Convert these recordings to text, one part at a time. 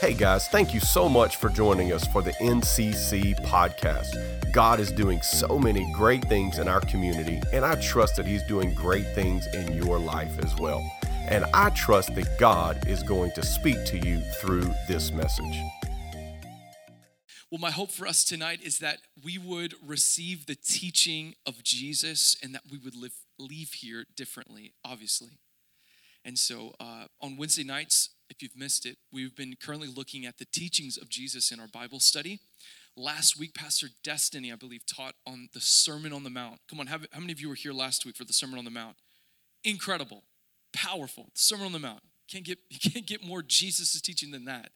Hey guys, thank you so much for joining us for the NCC podcast. God is doing so many great things in our community, and I trust that He's doing great things in your life as well. And I trust that God is going to speak to you through this message. Well, my hope for us tonight is that we would receive the teaching of Jesus and that we would live, leave here differently, obviously. And so uh, on Wednesday nights, if you've missed it, we've been currently looking at the teachings of Jesus in our Bible study. Last week, Pastor Destiny, I believe, taught on the Sermon on the Mount. Come on, how, how many of you were here last week for the Sermon on the Mount? Incredible, powerful. The Sermon on the Mount. Can't get, you can't get more Jesus' teaching than that.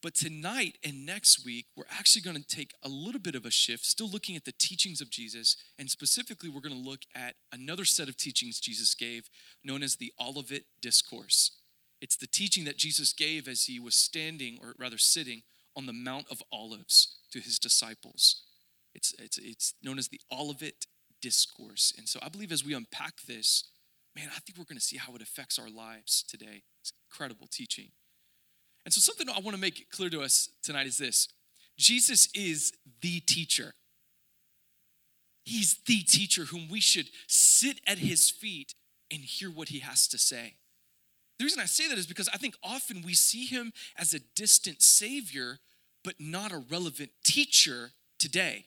But tonight and next week, we're actually going to take a little bit of a shift, still looking at the teachings of Jesus. And specifically, we're going to look at another set of teachings Jesus gave, known as the Olivet Discourse. It's the teaching that Jesus gave as he was standing, or rather sitting, on the Mount of Olives to his disciples. It's, it's, it's known as the Olivet Discourse. And so I believe as we unpack this, man, I think we're going to see how it affects our lives today. It's incredible teaching. And so, something I want to make clear to us tonight is this Jesus is the teacher. He's the teacher whom we should sit at his feet and hear what he has to say. The reason I say that is because I think often we see him as a distant savior, but not a relevant teacher today.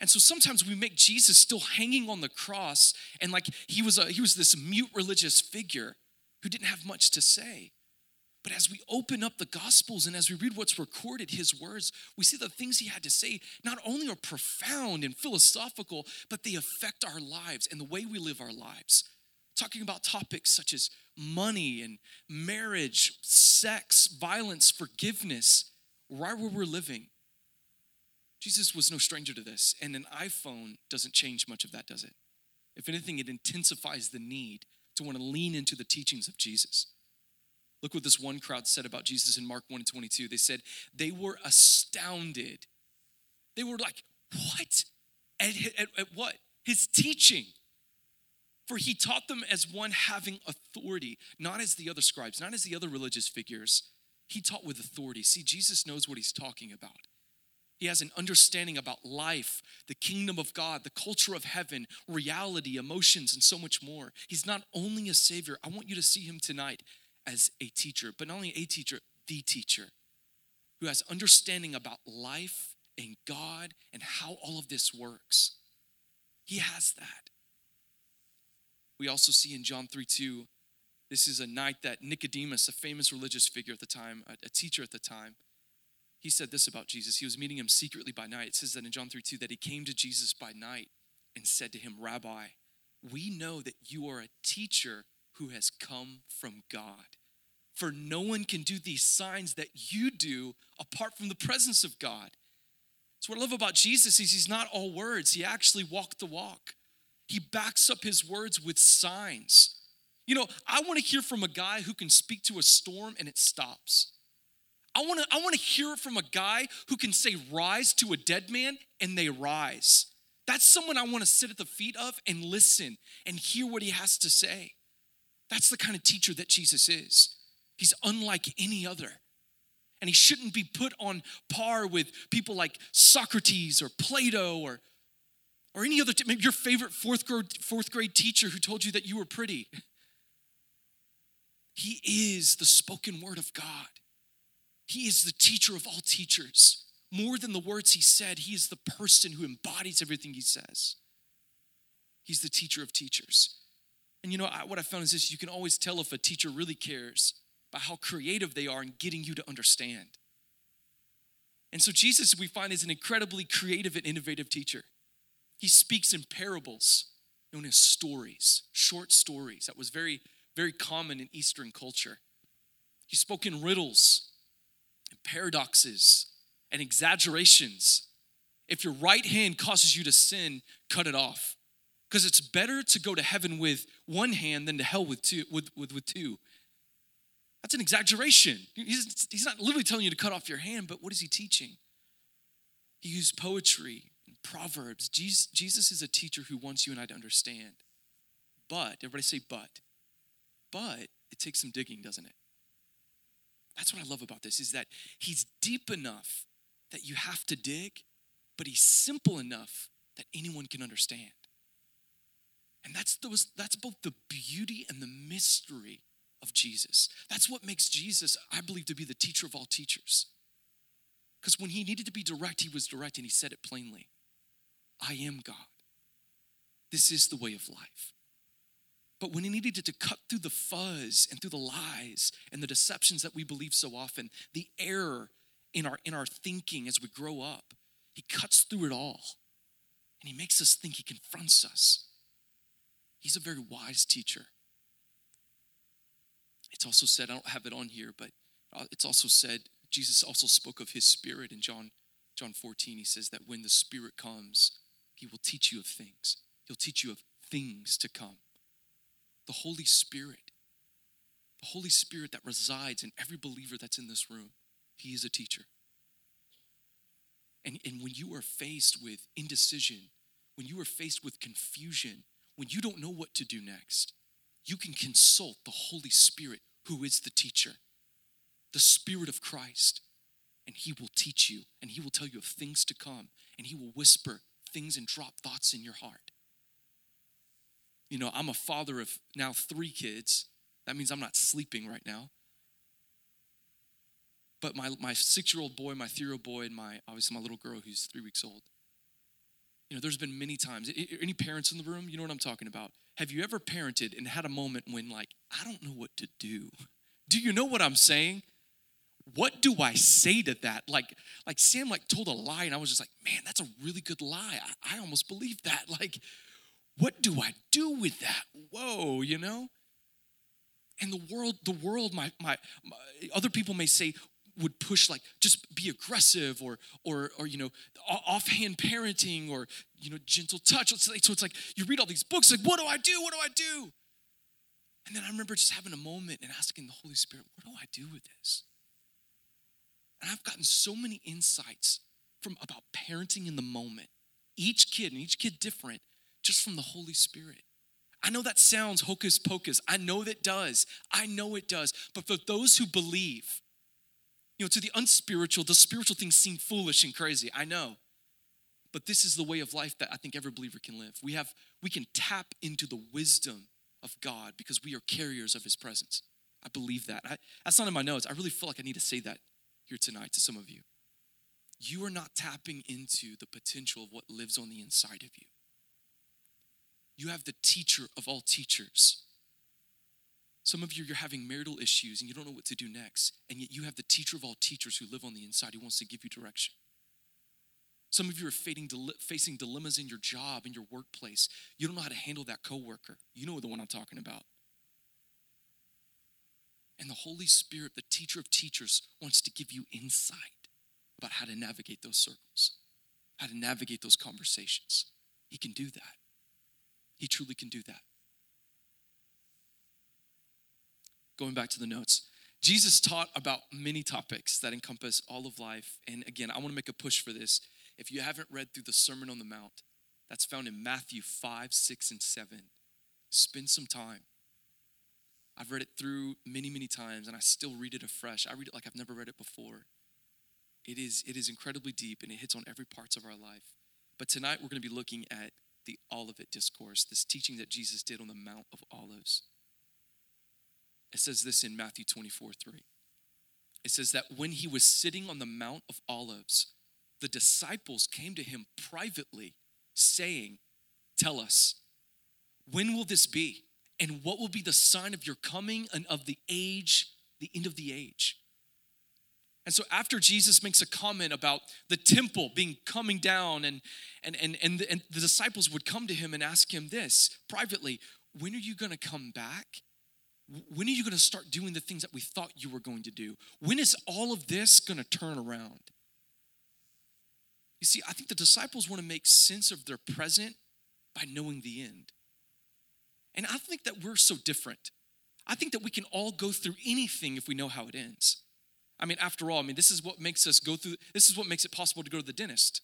And so sometimes we make Jesus still hanging on the cross and like he was a he was this mute religious figure who didn't have much to say. But as we open up the Gospels and as we read what's recorded, his words, we see the things he had to say not only are profound and philosophical, but they affect our lives and the way we live our lives. Talking about topics such as money and marriage, sex, violence, forgiveness, right where we're living. Jesus was no stranger to this, and an iPhone doesn't change much of that, does it? If anything, it intensifies the need to want to lean into the teachings of Jesus. Look what this one crowd said about Jesus in Mark 1 and 22. They said they were astounded. They were like, what? At, at, at what? His teaching. For he taught them as one having authority, not as the other scribes, not as the other religious figures. He taught with authority. See, Jesus knows what he's talking about. He has an understanding about life, the kingdom of God, the culture of heaven, reality, emotions, and so much more. He's not only a savior. I want you to see him tonight as a teacher, but not only a teacher, the teacher who has understanding about life and God and how all of this works. He has that. We also see in John 3 2, this is a night that Nicodemus, a famous religious figure at the time, a, teacher at the time, he said this about Jesus. He was meeting him secretly by night. It says that in John 3 2 that he came to Jesus by night and said to him, Rabbi, we know that you are a teacher who has come from God. For no one can do these signs that you do apart from the presence of God. So, what I love about Jesus is he's not all words, he actually walked the walk. He backs up his words with signs. You know, I want to hear from a guy who can speak to a storm and it stops. I want to I want to hear from a guy who can say rise to a dead man and they rise. That's someone I want to sit at the feet of and listen and hear what he has to say. That's the kind of teacher that Jesus is. He's unlike any other. And he shouldn't be put on par with people like Socrates or Plato or, or any other, maybe your favorite fourth grade, fourth grade teacher who told you that you were pretty. He is the spoken word of God. He is the teacher of all teachers. More than the words he said, he is the person who embodies everything he says. He's the teacher of teachers. And you know, what I found is this you can always tell if a teacher really cares by how creative they are in getting you to understand. And so, Jesus, we find, is an incredibly creative and innovative teacher. He speaks in parables known as stories, short stories. That was very, very common in Eastern culture. He spoke in riddles and paradoxes and exaggerations. If your right hand causes you to sin, cut it off. Because it's better to go to heaven with one hand than to hell with two. With, with, with two. That's an exaggeration. He's, he's not literally telling you to cut off your hand, but what is he teaching? He used poetry proverbs. Jesus, Jesus is a teacher who wants you and I to understand. But, everybody say, but. But it takes some digging, doesn't it? That's what I love about this is that he's deep enough that you have to dig, but he's simple enough that anyone can understand. And that's those that's both the beauty and the mystery of Jesus. That's what makes Jesus, I believe, to be the teacher of all teachers. Because when he needed to be direct, he was direct and he said it plainly I am God. This is the way of life. But when he needed to cut through the fuzz and through the lies and the deceptions that we believe so often, the error in our, in our thinking as we grow up, he cuts through it all. And he makes us think he confronts us. He's a very wise teacher. It's also said, I don't have it on here, but uh, it's also said, Jesus also spoke of his spirit in John, John 14. He says that when the spirit comes, he will teach you of things. He'll teach you of things to come the Holy Spirit, the Holy Spirit that resides in every believer that's in this room, He is a teacher. And, and when you are faced with indecision, when you are faced with confusion, when you don't know what to do next, you can consult the Holy Spirit, who is the teacher, the Spirit of Christ, and He will teach you, and He will tell you of things to come, and He will whisper things and drop thoughts in your heart you know, I'm a father of now three kids. That means I'm not sleeping right now. But my, my six year old boy, my three year old boy, and my obviously my little girl who's three weeks old. You know, there's been many times. Any parents in the room, you know what I'm talking about? Have you ever parented and had a moment when, like, I don't know what to do? Do you know what I'm saying? What do I say to that? Like, like Sam like told a lie, and I was just like, man, that's a really good lie. I, I almost believe that. Like, what do I do with that? Whoa, you know? And the world, the world, my, my, my other people may say, would push like just be aggressive or or or you know offhand parenting or you know gentle touch so it's like you read all these books like what do i do what do i do and then i remember just having a moment and asking the holy spirit what do i do with this and i've gotten so many insights from about parenting in the moment each kid and each kid different just from the Holy Spirit. I know that sounds hocus pocus. I know that does. I know it does. But for those who believe, you know, to the unspiritual, the spiritual things seem foolish and crazy. I know. But this is the way of life that I think every believer can live. We have we can tap into the wisdom of God because we are carriers of his presence. I believe that. I, that's not in my notes. I really feel like I need to say that here tonight to some of you. You are not tapping into the potential of what lives on the inside of you you have the teacher of all teachers. Some of you, you're having marital issues and you don't know what to do next, and yet you have the teacher of all teachers who live on the inside who wants to give you direction. Some of you are facing dilemmas in your job, in your workplace. You don't know how to handle that coworker. You know the one I'm talking about. And the Holy Spirit, the teacher of teachers, wants to give you insight about how to navigate those circles, how to navigate those conversations. He can do that. He truly can do that. Going back to the notes, Jesus taught about many topics that encompass all of life. And again, I want to make a push for this. If you haven't read through the Sermon on the Mount, that's found in Matthew 5, 6, and 7. Spend some time. I've read it through many, many times, and I still read it afresh. I read it like I've never read it before. It is, it is incredibly deep, and it hits on every parts of our life. But tonight we're going to be looking at the Olivet Discourse, this teaching that Jesus did on the Mount of Olives. It says this in Matthew 24 3. It says that when he was sitting on the Mount of Olives, the disciples came to him privately, saying, Tell us, when will this be? And what will be the sign of your coming and of the age, the end of the age? And so after Jesus makes a comment about the temple being coming down and and and and the, and the disciples would come to him and ask him this privately, when are you going to come back? When are you going to start doing the things that we thought you were going to do? When is all of this going to turn around? You see, I think the disciples want to make sense of their present by knowing the end. And I think that we're so different. I think that we can all go through anything if we know how it ends. I mean, after all, I mean, this is what makes us go through, this is what makes it possible to go to the dentist.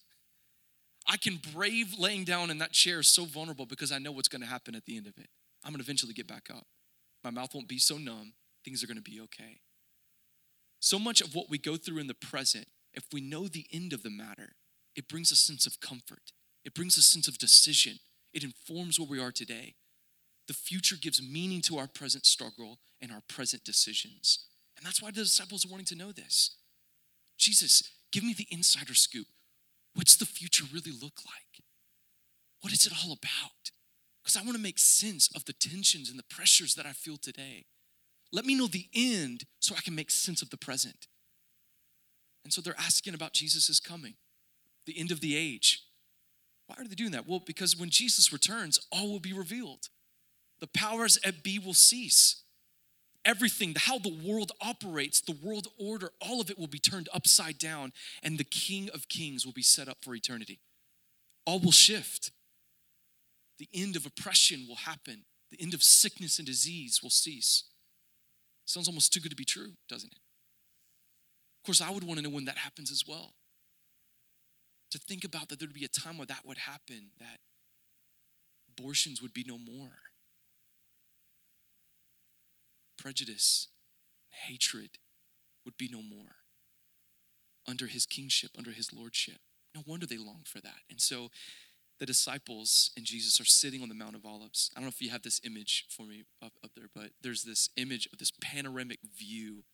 I can brave laying down in that chair so vulnerable because I know what's going to happen at the end of it. I'm going to eventually get back up. My mouth won't be so numb. Things are going to be okay. So much of what we go through in the present, if we know the end of the matter, it brings a sense of comfort. It brings a sense of decision. It informs where we are today. The future gives meaning to our present struggle and our present decisions. And that's why the disciples are wanting to know this. Jesus, give me the insider scoop. What's the future really look like? What is it all about? Because I want to make sense of the tensions and the pressures that I feel today. Let me know the end so I can make sense of the present. And so they're asking about Jesus' coming, the end of the age. Why are they doing that? Well, because when Jesus returns, all will be revealed. The powers at be will cease. Everything, how the world operates, the world order, all of it will be turned upside down, and the King of Kings will be set up for eternity. All will shift. The end of oppression will happen, the end of sickness and disease will cease. Sounds almost too good to be true, doesn't it? Of course, I would want to know when that happens as well. To think about that there'd be a time where that would happen, that abortions would be no more, prejudice, hatred would be no more under his kingship, under his lordship. No wonder they long for that. And so the disciples and Jesus are sitting on the Mount of Olives. I don't know if you have this image for me up, up there, but there's this image of this panoramic view.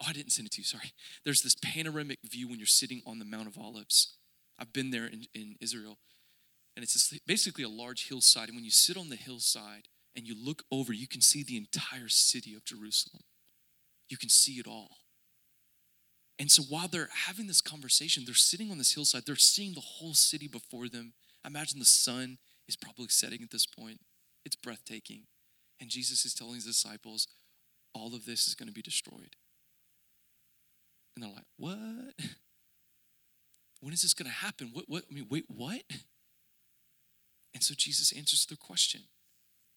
Oh, I didn't send it to you, sorry. There's this panoramic view when you're sitting on the Mount of Olives. I've been there in, in Israel. And it's this, basically a large hillside. And when you sit on the hillside and you look over, you can see the entire city of Jerusalem. You can see it all. And so while they're having this conversation, they're sitting on this hillside, they're seeing the whole city before them. Imagine the sun is probably setting at this point. It's breathtaking. And Jesus is telling his disciples, all of this is going to be destroyed. And they're like, what? When is this going to happen? What, what? I mean, wait, what? And so Jesus answers their question.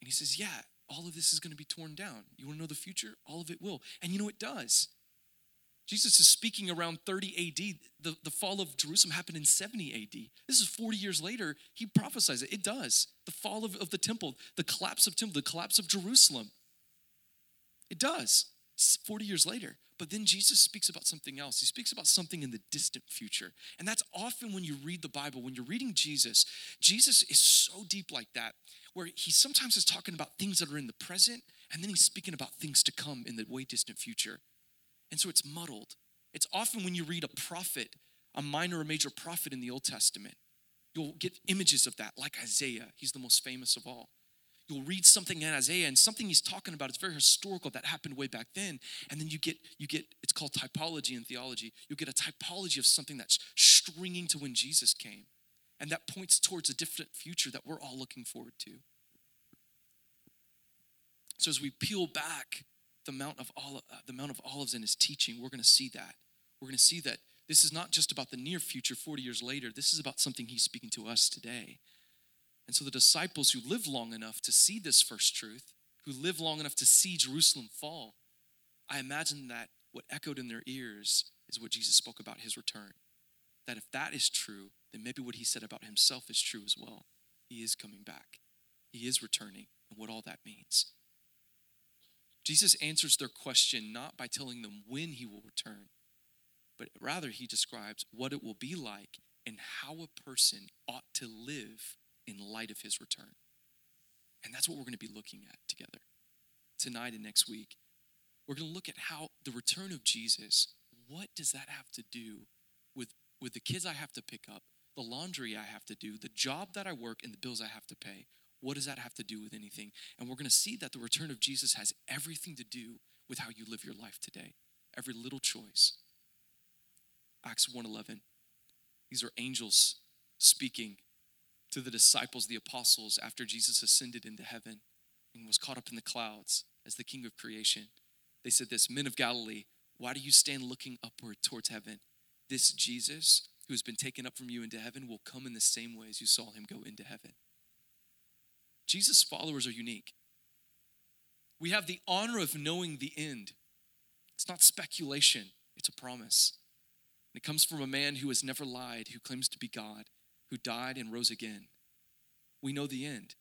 And he says, yeah, all of this is going to be torn down. You want to know the future? All of it will. And you know, it does. Jesus is speaking around 30 AD. The, the fall of Jerusalem happened in 70 AD. This is 40 years later. He prophesies it. It does. The fall of, of the temple, the collapse of temple, the collapse of Jerusalem. It does. 40 years later. But then Jesus speaks about something else. He speaks about something in the distant future. And that's often when you read the Bible, when you're reading Jesus, Jesus is so deep like that, where he sometimes is talking about things that are in the present, and then he's speaking about things to come in the way distant future. And so it's muddled. It's often when you read a prophet, a minor or major prophet in the Old Testament, you'll get images of that, like Isaiah. He's the most famous of all. You'll read something in Isaiah, and something he's talking about is very historical that happened way back then. And then you get, you get, it's called typology in theology. You get a typology of something that's stringing to when Jesus came. And that points towards a different future that we're all looking forward to. So as we peel back the Mount of, uh, the Mount of Olives in his teaching, we're going to see that. We're going to see that this is not just about the near future 40 years later. This is about something he's speaking to us today. And so the disciples who live long enough to see this first truth, who live long enough to see Jerusalem fall, I imagine that what echoed in their ears is what Jesus spoke about his return. That if that is true, then maybe what he said about himself is true as well. He is coming back, he is returning, and what all that means. Jesus answers their question not by telling them when he will return, but rather he describes what it will be like and how a person ought to live in light of his return. And that's what we're going to be looking at together tonight and next week. We're going to look at how the return of Jesus, what does that have to do with, the kids I have to pick up, the laundry I have to do, the job that I work, and the bills I have to pay? What does that have to do with anything? And we're going to see that the return of Jesus has everything to do with how you live your life today. Every little choice. Acts 1:11. These are angels speaking to the disciples, the apostles, after Jesus ascended into heaven and was caught up in the clouds as the king of creation. They said this, "Men of Galilee, why do you stand looking upward towards heaven? This Jesus who has been taken up from you into heaven will come in the same way as you saw him go into heaven." Jesus' followers are unique. We have the honor of knowing the end. It's not speculation, it's a promise. And it comes from a man who has never lied, who claims to be God, who died and rose again. We know the end.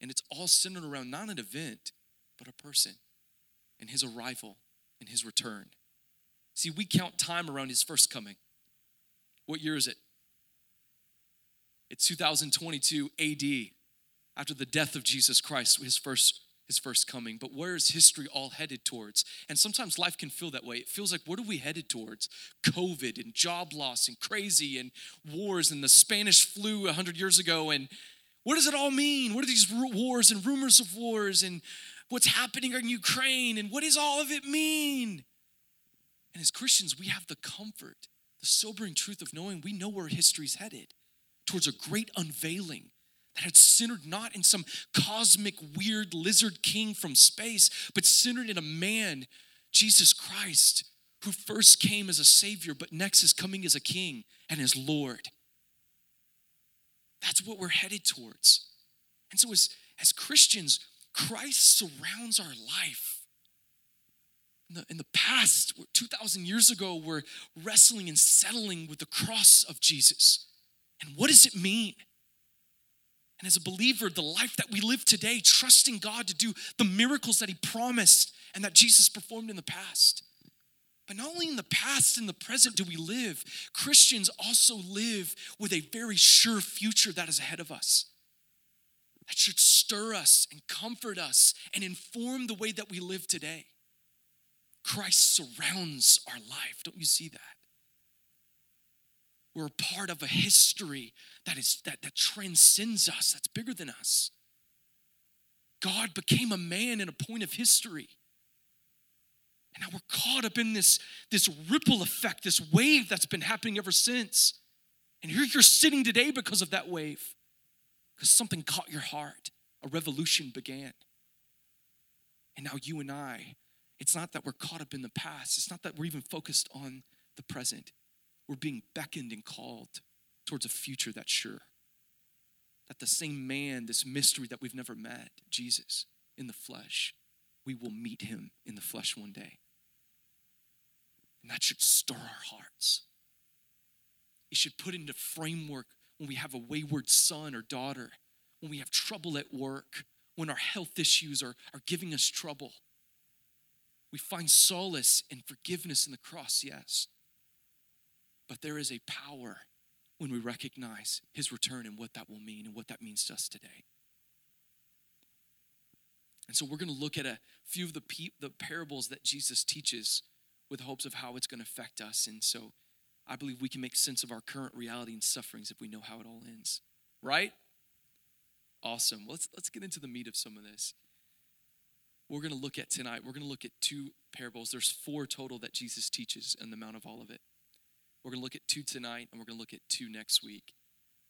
And it's all centered around not an event, but a person and his arrival and his return. See, we count time around his first coming. What year is it? It's 2022 AD, after the death of Jesus Christ, his first his first coming. But where is history all headed towards? And sometimes life can feel that way. It feels like, what are we headed towards? COVID and job loss and crazy and wars and the Spanish flu 100 years ago. And what does it all mean? What are these wars and rumors of wars and what's happening in Ukraine? And what does all of it mean? And as Christians, we have the comfort, the sobering truth of knowing we know where history's headed towards a great unveiling that had centered not in some cosmic weird lizard king from space, but centered in a man, Jesus Christ, who first came as a savior, but next is coming as a king and as Lord. That's what we're headed towards. And so, as, as Christians, Christ surrounds our life. In the, in the past, 2,000 years ago, we're wrestling and settling with the cross of Jesus. And what does it mean? And as a believer, the life that we live today, trusting God to do the miracles that He promised and that Jesus performed in the past. But not only in the past, in the present do we live, Christians also live with a very sure future that is ahead of us. That should stir us and comfort us and inform the way that we live today. Christ surrounds our life. Don't you see that? We're a part of a history that is that, that transcends us, that's bigger than us. God became a man in a point of history. And now we're caught up in this, this ripple effect, this wave that's been happening ever since. And here you're sitting today because of that wave, because something caught your heart. A revolution began. And now you and I, it's not that we're caught up in the past, it's not that we're even focused on the present. We're being beckoned and called towards a future that's sure. That the same man, this mystery that we've never met, Jesus in the flesh, we will meet him in the flesh one day. And that should stir our hearts. It should put into framework when we have a wayward son or daughter, when we have trouble at work, when our health issues are, are giving us trouble. We find solace and forgiveness in the cross, yes. But there is a power when we recognize his return and what that will mean and what that means to us today. And so we're going to look at a few of the, pe- the parables that Jesus teaches with hopes of how it's going to affect us. And so I believe we can make sense of our current reality and sufferings if we know how it all ends. Right? Awesome. Let's let's get into the meat of some of this. We're going to look at tonight. We're going to look at two parables. There's four total that Jesus teaches in the Mount of Olivet. We're going to look at two tonight, and we're going to look at two next week.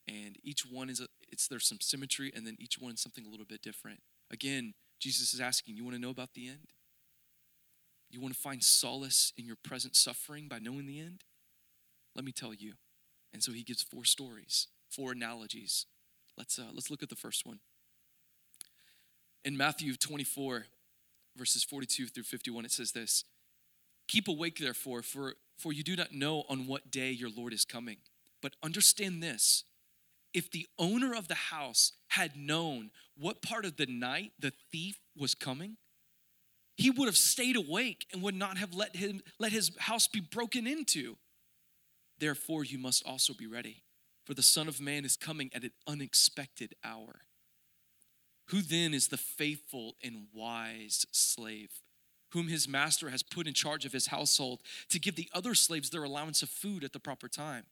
And each one is a, it's there's some symmetry, and then each one is something a little bit different. Again, Jesus is asking, you want to know about the end? You want to find solace in your present suffering by knowing the end? Let me tell you. And so he gives four stories, four analogies. Let's uh, let's look at the first one. In Matthew 24, verses 42 through 51, it says this: Keep awake, therefore, for for you do not know on what day your Lord is coming. But understand this if the owner of the house had known what part of the night the thief was coming, he would have stayed awake and would not have let him let his house be broken into. Therefore you must also be ready, for the Son of Man is coming at an unexpected hour. Who then is the faithful and wise slave whom his master has put in charge of his household to give the other slaves their allowance of food at the proper time.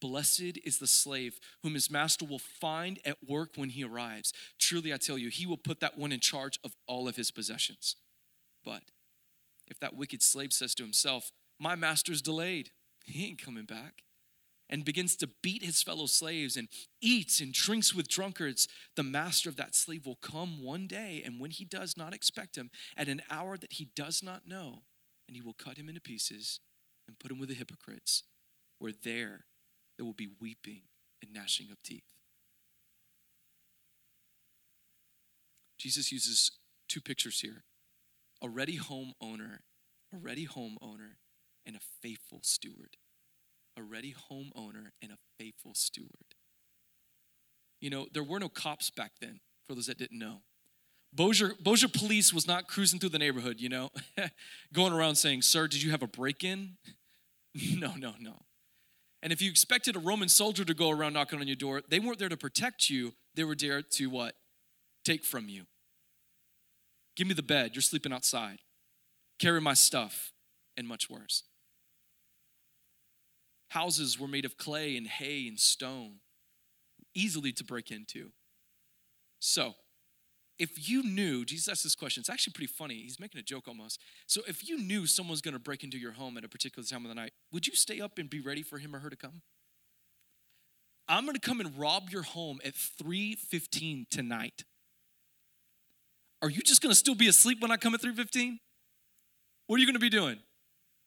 Blessed is the slave whom his master will find at work when he arrives. Truly, I tell you, he will put that one in charge of all of his possessions. But if that wicked slave says to himself, My master's delayed, he ain't coming back, and begins to beat his fellow slaves and eats and drinks with drunkards, the master of that slave will come one day, and when he does not expect him, at an hour that he does not know, and he will cut him into pieces and put him with the hypocrites, where there there will be weeping and gnashing of teeth. Jesus uses two pictures here a ready homeowner, a ready homeowner, and a faithful steward a ready homeowner, and a faithful steward. You know, there were no cops back then, for those that didn't know. Bossier, police was not cruising through the neighborhood, you know, going around saying, Sir, did you have a break in? no, no, no. And if you expected a Roman soldier to go around knocking on your door, they weren't there to protect you. They were there to what? Take from you. Give me the bed. You're sleeping outside. Carry my stuff, and much worse. Houses were made of clay and hay and stone, easily to break into. So, if you knew, Jesus asked this question, it's actually pretty funny. He's making a joke almost. So, if you knew someone's gonna break into your home at a particular time of the night, would you stay up and be ready for him or her to come? I'm gonna come and rob your home at 3:15 tonight. Are you just gonna still be asleep when I come at 3:15? What are you gonna be doing?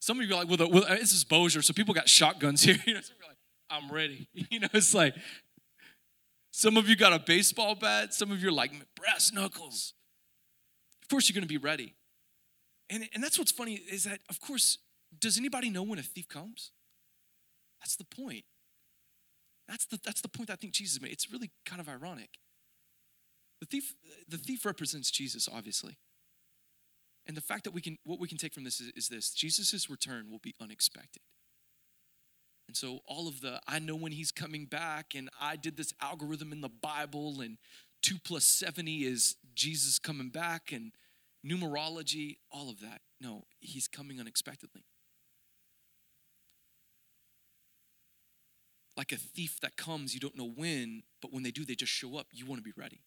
Some of you are like, well, the, well uh, this is Bossier, so people got shotguns here. You know, like, I'm ready. You know, it's like some of you got a baseball bat. Some of you are like brass knuckles. Of course, you're going to be ready. And, and that's what's funny is that, of course, does anybody know when a thief comes? That's the point. That's the, that's the point I think Jesus made. It's really kind of ironic. The thief, the thief represents Jesus, obviously. And the fact that we can, what we can take from this is, is this Jesus' return will be unexpected. And so all of the, I know when he's coming back, and I did this algorithm in the Bible, and two plus 70 is Jesus coming back, and numerology, all of that. No, he's coming unexpectedly. Like a thief that comes, you don't know when, but when they do, they just show up. You want to be ready.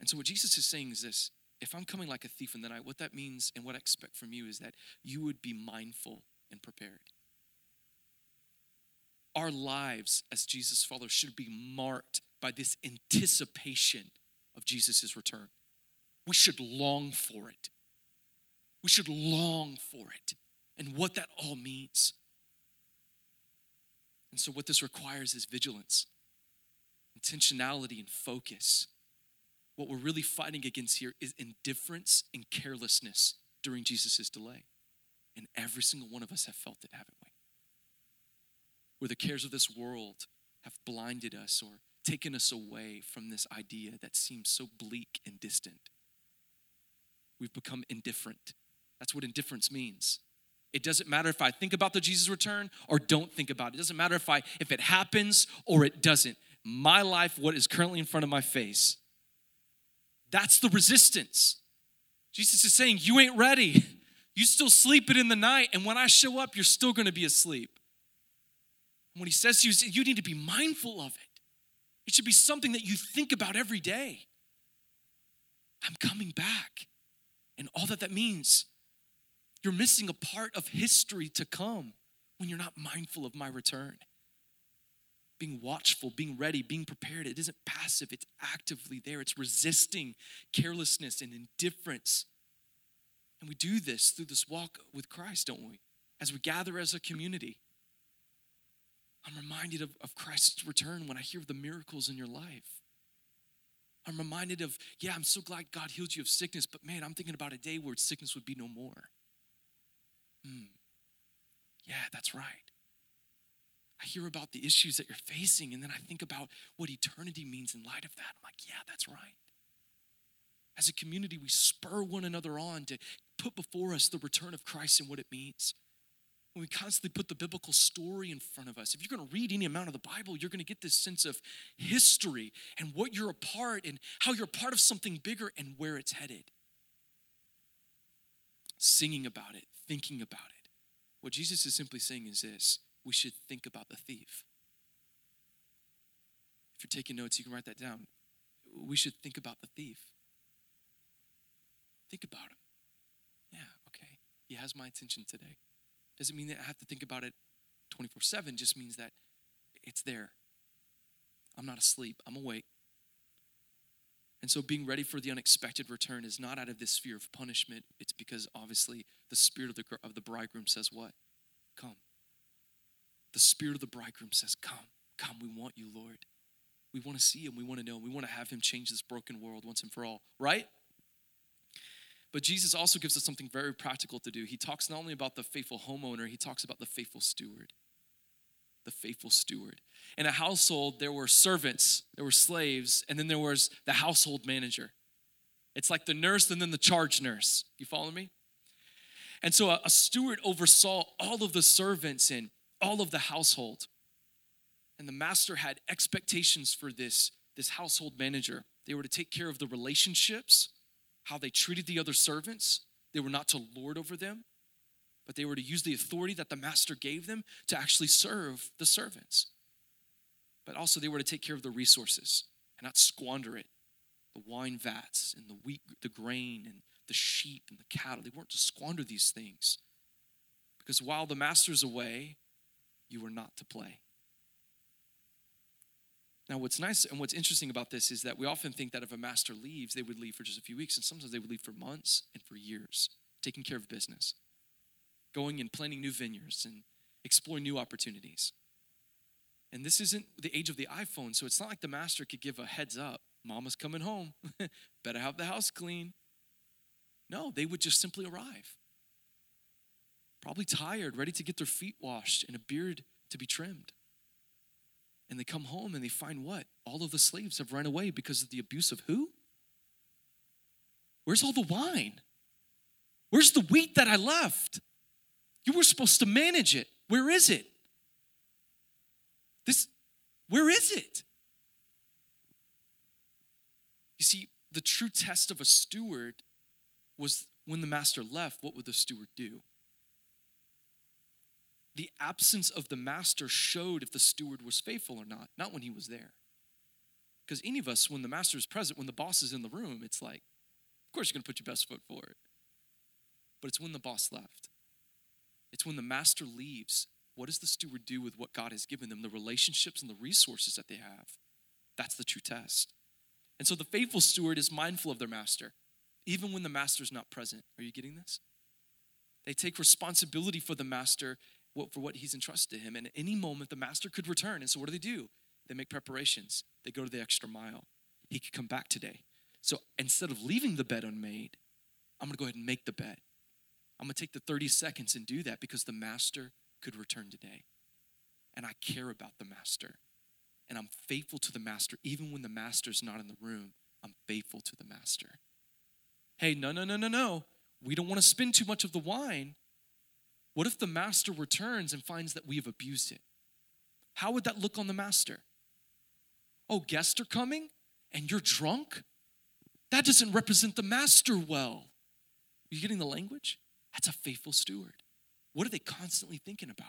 And so, what Jesus is saying is this if I'm coming like a thief in the night, what that means and what I expect from you is that you would be mindful and prepared. Our lives as Jesus followers should be marked by this anticipation of Jesus' return. We should long for it. We should long for it and what that all means. And so, what this requires is vigilance, intentionality, and focus. What we're really fighting against here is indifference and carelessness during Jesus' delay. And every single one of us have felt it, haven't we? Where the cares of this world have blinded us or taken us away from this idea that seems so bleak and distant. We've become indifferent. That's what indifference means. It doesn't matter if I think about the Jesus return or don't think about it. It doesn't matter if I if it happens or it doesn't. My life, what is currently in front of my face, that's the resistance. Jesus is saying, You ain't ready. You still sleeping in the night, and when I show up, you're still gonna be asleep. And when he says to you, you need to be mindful of it. It should be something that you think about every day. I'm coming back. And all that that means, you're missing a part of history to come when you're not mindful of my return. Being watchful, being ready, being prepared, it isn't passive, it's actively there. It's resisting carelessness and indifference. And we do this through this walk with Christ, don't we? As we gather as a community. I'm reminded of, of Christ's return when I hear of the miracles in your life. I'm reminded of, yeah, I'm so glad God healed you of sickness, but man, I'm thinking about a day where sickness would be no more. Hmm. Yeah, that's right. I hear about the issues that you're facing, and then I think about what eternity means in light of that. I'm like, yeah, that's right. As a community, we spur one another on to put before us the return of Christ and what it means when we constantly put the biblical story in front of us. If you're going to read any amount of the Bible, you're going to get this sense of history and what you're a part and how you're a part of something bigger and where it's headed. Singing about it, thinking about it. What Jesus is simply saying is this we should think about the thief. If you're taking notes, you can write that down. We should think about the thief. Think about him. Yeah, okay. He has my attention today. Doesn't mean that I have to think about it 24 7, just means that it's there. I'm not asleep, I'm awake. And so being ready for the unexpected return is not out of this fear of punishment. It's because obviously the spirit of the, of the bridegroom says, What? Come. The spirit of the bridegroom says, Come, come, we want you, Lord. We want to see him. We want to know him. We want to have him change this broken world once and for all, right? But Jesus also gives us something very practical to do. He talks not only about the faithful homeowner, he talks about the faithful steward. the faithful steward. In a household, there were servants, there were slaves, and then there was the household manager. It's like the nurse and then the charge nurse. You follow me? And so a, a steward oversaw all of the servants and all of the household. And the master had expectations for this, this household manager. They were to take care of the relationships, how they treated the other servants. They were not to lord over them, but they were to use the authority that the master gave them to actually serve the servants. But also, they were to take care of the resources and not squander it the wine vats and the wheat, the grain and the sheep and the cattle. They weren't to squander these things. Because while the master's away, you were not to play. Now, what's nice and what's interesting about this is that we often think that if a master leaves, they would leave for just a few weeks, and sometimes they would leave for months and for years, taking care of business, going and planting new vineyards and exploring new opportunities. And this isn't the age of the iPhone, so it's not like the master could give a heads up Mama's coming home. Better have the house clean. No, they would just simply arrive. Probably tired, ready to get their feet washed and a beard to be trimmed. And they come home and they find what? All of the slaves have run away because of the abuse of who? Where's all the wine? Where's the wheat that I left? You were supposed to manage it. Where is it? This, where is it? You see, the true test of a steward was when the master left, what would the steward do? The absence of the master showed if the steward was faithful or not, not when he was there. Because any of us, when the master is present, when the boss is in the room, it's like, of course you're going to put your best foot forward. But it's when the boss left. It's when the master leaves. What does the steward do with what God has given them, the relationships and the resources that they have? That's the true test. And so the faithful steward is mindful of their master, even when the master is not present. Are you getting this? They take responsibility for the master, for what he's entrusted to him. And at any moment, the master could return. And so what do they do? They make preparations, they go to the extra mile. He could come back today. So instead of leaving the bed unmade, I'm gonna go ahead and make the bed. I'm gonna take the 30 seconds and do that because the master could return today. And I care about the master and I'm faithful to the master. Even when the master's not in the room, I'm faithful to the master. Hey, no, no, no, no, no. We don't want to spend too much of the wine. What if the master returns and finds that we have abused it? How would that look on the master? Oh, guests are coming and you're drunk? That doesn't represent the master well. Are you getting the language? That's a faithful steward. What are they constantly thinking about?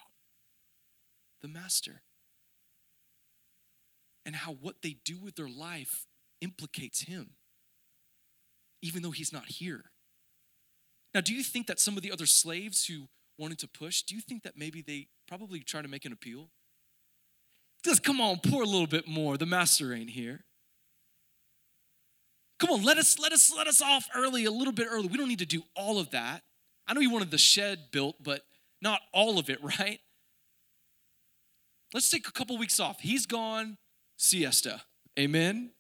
The master and how what they do with their life implicates him, even though he's not here. Now, do you think that some of the other slaves who wanted to push, do you think that maybe they probably try to make an appeal? Just come on, pour a little bit more. The master ain't here. Come on, let us let us let us off early, a little bit early. We don't need to do all of that. I know you wanted the shed built, but not all of it, right? Let's take a couple weeks off. He's gone siesta. Amen?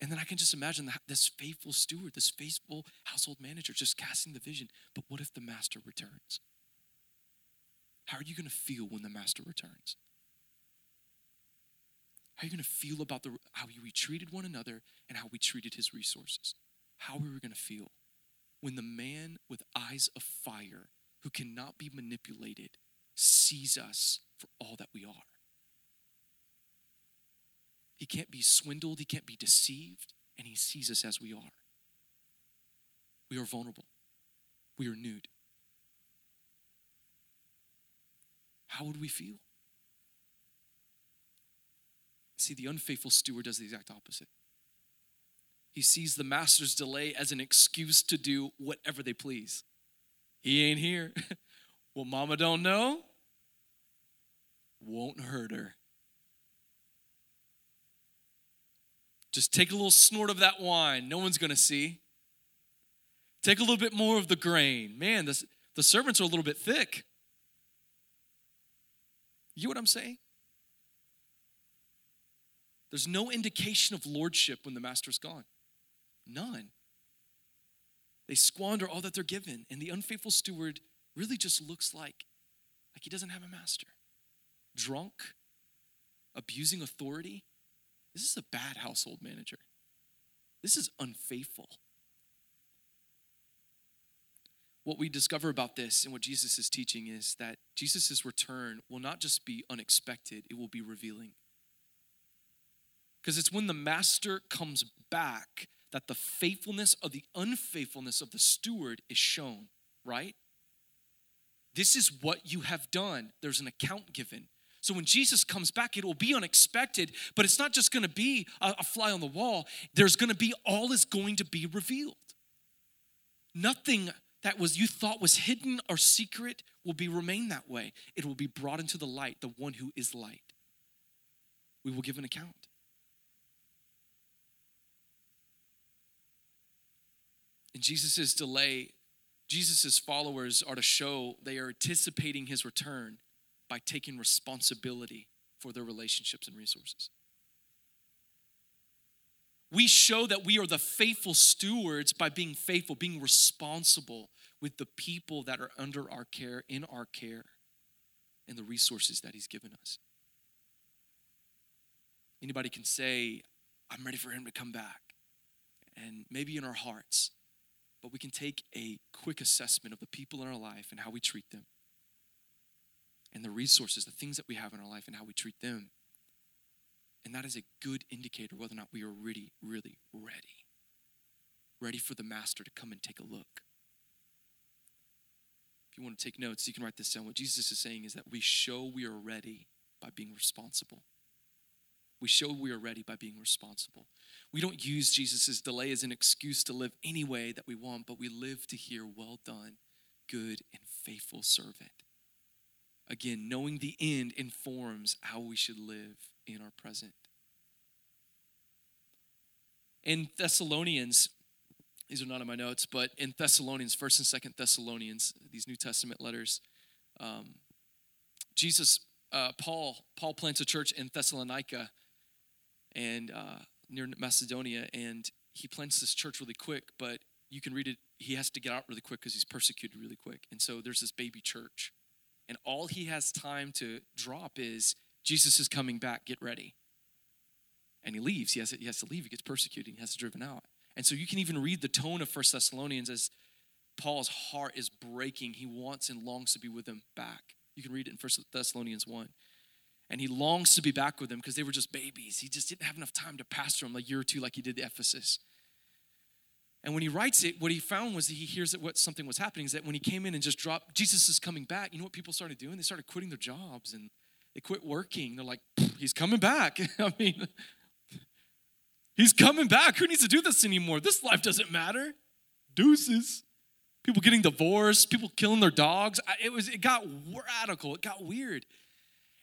And then I can just imagine that, this faithful steward, this faithful household manager just casting the vision. But what if the master returns? How are you going to feel when the master returns? How are you going to feel about the, how we treated one another and how we treated his resources? How are we going to feel when the man with eyes of fire who cannot be manipulated sees us for all that we are? He can't be swindled, he can't be deceived, and he sees us as we are. We are vulnerable, we are nude. How would we feel? See, the unfaithful steward does the exact opposite. He sees the master's delay as an excuse to do whatever they please. He ain't here. well, mama don't know. Won't hurt her. Just take a little snort of that wine. No one's going to see. Take a little bit more of the grain. Man, this, the servants are a little bit thick. You know what I'm saying? There's no indication of lordship when the master's gone. None. They squander all that they're given, and the unfaithful steward really just looks like Like he doesn't have a master. Drunk, abusing authority. This is a bad household manager. This is unfaithful. What we discover about this and what Jesus is teaching is that Jesus' return will not just be unexpected, it will be revealing. Because it's when the master comes back that the faithfulness of the unfaithfulness of the steward is shown, right? This is what you have done. There's an account given. So when Jesus comes back, it will be unexpected, but it's not just going to be a, a, fly on the wall. There's going to be all is going to be revealed. Nothing that was you thought was hidden or secret will be remain that way. It will be brought into the light, the one who is light. We will give an account. In Jesus' delay, Jesus' followers are to show they are anticipating his return by taking responsibility for their relationships and resources. We show that we are the faithful stewards by being faithful, being responsible with the people that are under our care, in our care, and the resources that He's given us. Anybody can say, I'm ready for Him to come back. And maybe in our hearts, but we can take a quick assessment of the people in our life and how we treat them, and the resources, the things that we have in our life, and how we treat them. And that is a good indicator whether or not we are really, really ready. Ready for the master to come and take a look. If you want to take notes, you can write this down. What Jesus is saying is that we show we are ready by being responsible. We show we are ready by being responsible. We don't use Jesus' delay as an excuse to live any way that we want, but we live to hear, well done, good and faithful servant. Again, knowing the end informs how we should live in our present. In Thessalonians, these are not in my notes, but in Thessalonians, First and Second Thessalonians, these New Testament letters, um, Jesus, uh, Paul, Paul plants a church in Thessalonica, and uh, near Macedonia, and he plants this church really quick. But you can read it; he has to get out really quick because he's persecuted really quick, and so there's this baby church, and all he has time to drop is Jesus is coming back. Get ready. And he leaves. He has, to, he has to leave. He gets persecuted. He has to driven out. And so you can even read the tone of First Thessalonians as Paul's heart is breaking. He wants and longs to be with them back. You can read it in First Thessalonians 1. And he longs to be back with them because they were just babies. He just didn't have enough time to pastor them a year or two like he did the Ephesus. And when he writes it, what he found was that he hears that what something was happening is that when he came in and just dropped, Jesus is coming back, you know what people started doing? They started quitting their jobs and they quit working. They're like, he's coming back. I mean, he's coming back. Who needs to do this anymore? This life doesn't matter. Deuces. People getting divorced, people killing their dogs. It was it got radical. It got weird.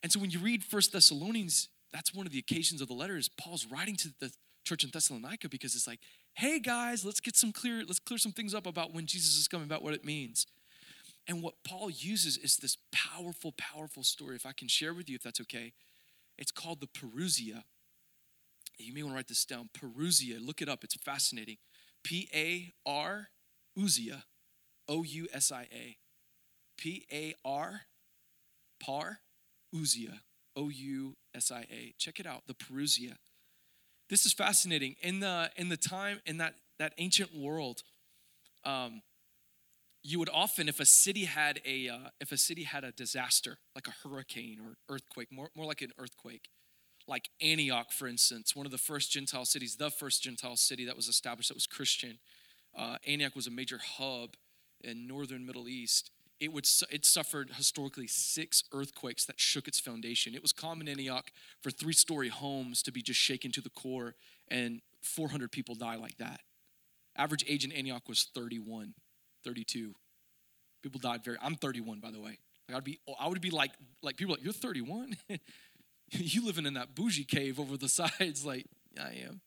And so when you read First Thessalonians, that's one of the occasions of the letters. Paul's writing to the church in Thessalonica because it's like, hey guys, let's get some clear, let's clear some things up about when Jesus is coming, about what it means. And what Paul uses is this powerful, powerful story. If I can share with you, if that's okay, it's called the Parousia. You may want to write this down. Parousia. look it up, it's fascinating. P A R Ousia, O U S I A. P A R, par, Ousia, O U S I A. Check it out, the Parousia. This is fascinating. In the in the time in that that ancient world, um, you would often, if a city had a uh, if a city had a disaster like a hurricane or earthquake, more more like an earthquake, like Antioch, for instance, one of the first Gentile cities, the first Gentile city that was established that was Christian. Uh, Antioch was a major hub in northern Middle East. It would it suffered historically six earthquakes that shook its foundation. It was common in Antioch for three-story homes to be just shaken to the core, and 400 people die like that. Average age in Antioch was 31. 32. People died very. I'm 31, by the way. Like I'd be, I would be like, like people like, you're 31. you living in that bougie cave over the sides? Like, I am.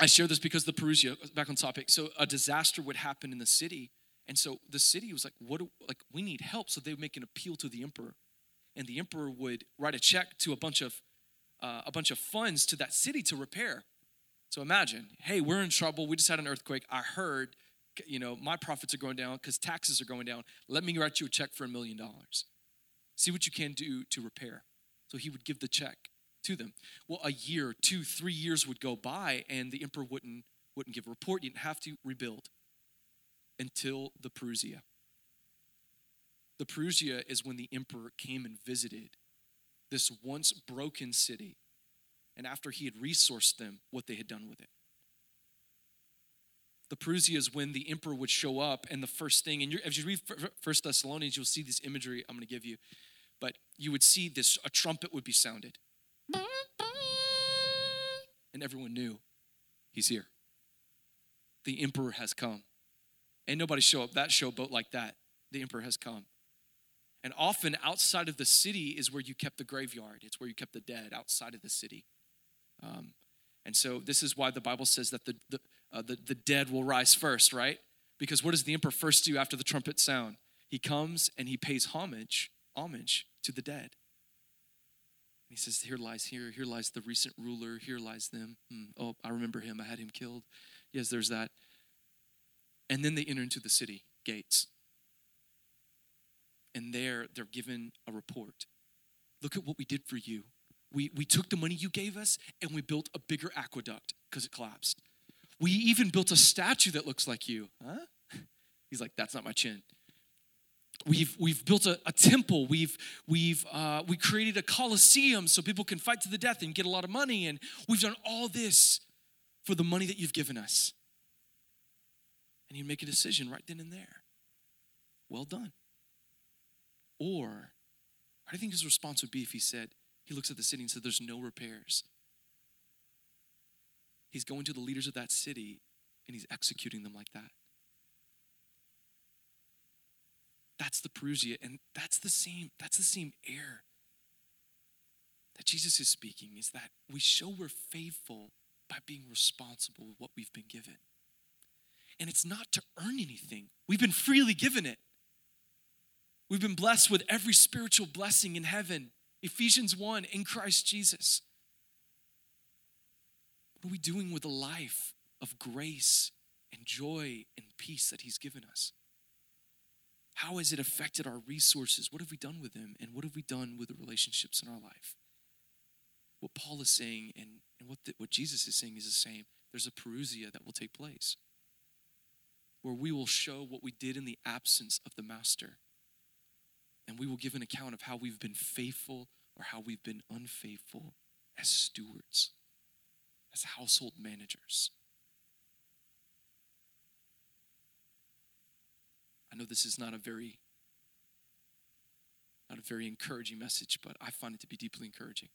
I share this because the Parousia, back on topic. So a disaster would happen in the city, and so the city was like, "What? Do, like, we need help." So they would make an appeal to the emperor, and the emperor would write a check to a bunch of uh, a bunch of funds to that city to repair. So imagine, hey, we're in trouble. We just had an earthquake. I heard you know, my profits are going down because taxes are going down. Let me write you a check for a million dollars. See what you can do to repair. So he would give the check to them. Well, a year, two, three years would go by, and the emperor wouldn't wouldn't give a report. You didn't have to rebuild until the Parousia. The Parousia is when the emperor came and visited this once broken city, and after he had resourced them, what they had done with it. The Parousia is when the emperor would show up, and the first thing, and as you read First Thessalonians, you'll see this imagery I'm going to give you. But you would see this: a trumpet would be sounded, and everyone knew he's here. The emperor has come. And nobody show up that showboat like that. The emperor has come. And often outside of the city is where you kept the graveyard. It's where you kept the dead outside of the city. Um, and so this is why the Bible says that the, the, uh, the, the dead will rise first, right? Because what does the emperor first do after the trumpet sound? He comes and he pays homage, homage to the dead. He says, Here lies here, here lies the recent ruler, here lies them. Hmm. Oh, I remember him, I had him killed. Yes, there's that. And then they enter into the city gates. And there they're given a report. Look at what we did for you. We, we took the money you gave us and we built a bigger aqueduct because it collapsed. We even built a statue that looks like you. Huh? He's like, that's not my chin. We've, we've built a, a temple. We've, we've, uh, we created a coliseum so people can fight to the death and get a lot of money. And we've done all this for the money that you've given us. And he'd make a decision right then and there. Well done. Or, you think his response would be if he said, he looks at the city and said, There's no repairs? He's going to the leaders of that city and he's executing them like that. That's the Parousia, and that's the same, that's the same air that Jesus is speaking, is that we show we're faithful by being responsible with what we've been given. And it's not to earn anything, we've been freely given it. We've been blessed with every spiritual blessing in heaven. Ephesians 1 in Christ Jesus. What are we doing with the life of grace and joy and peace that He's given us? How has it affected our resources? What have we done with them? And what have we done with the relationships in our life? What Paul is saying and, and what, the, what Jesus is saying is the same. There's a Parousia that will take place where we will show what we did in the absence of the master. And we will give an account of how we've been faithful or how we've been unfaithful as stewards, as household managers. I know this is not a very not a very encouraging message, but I find it to be deeply encouraging.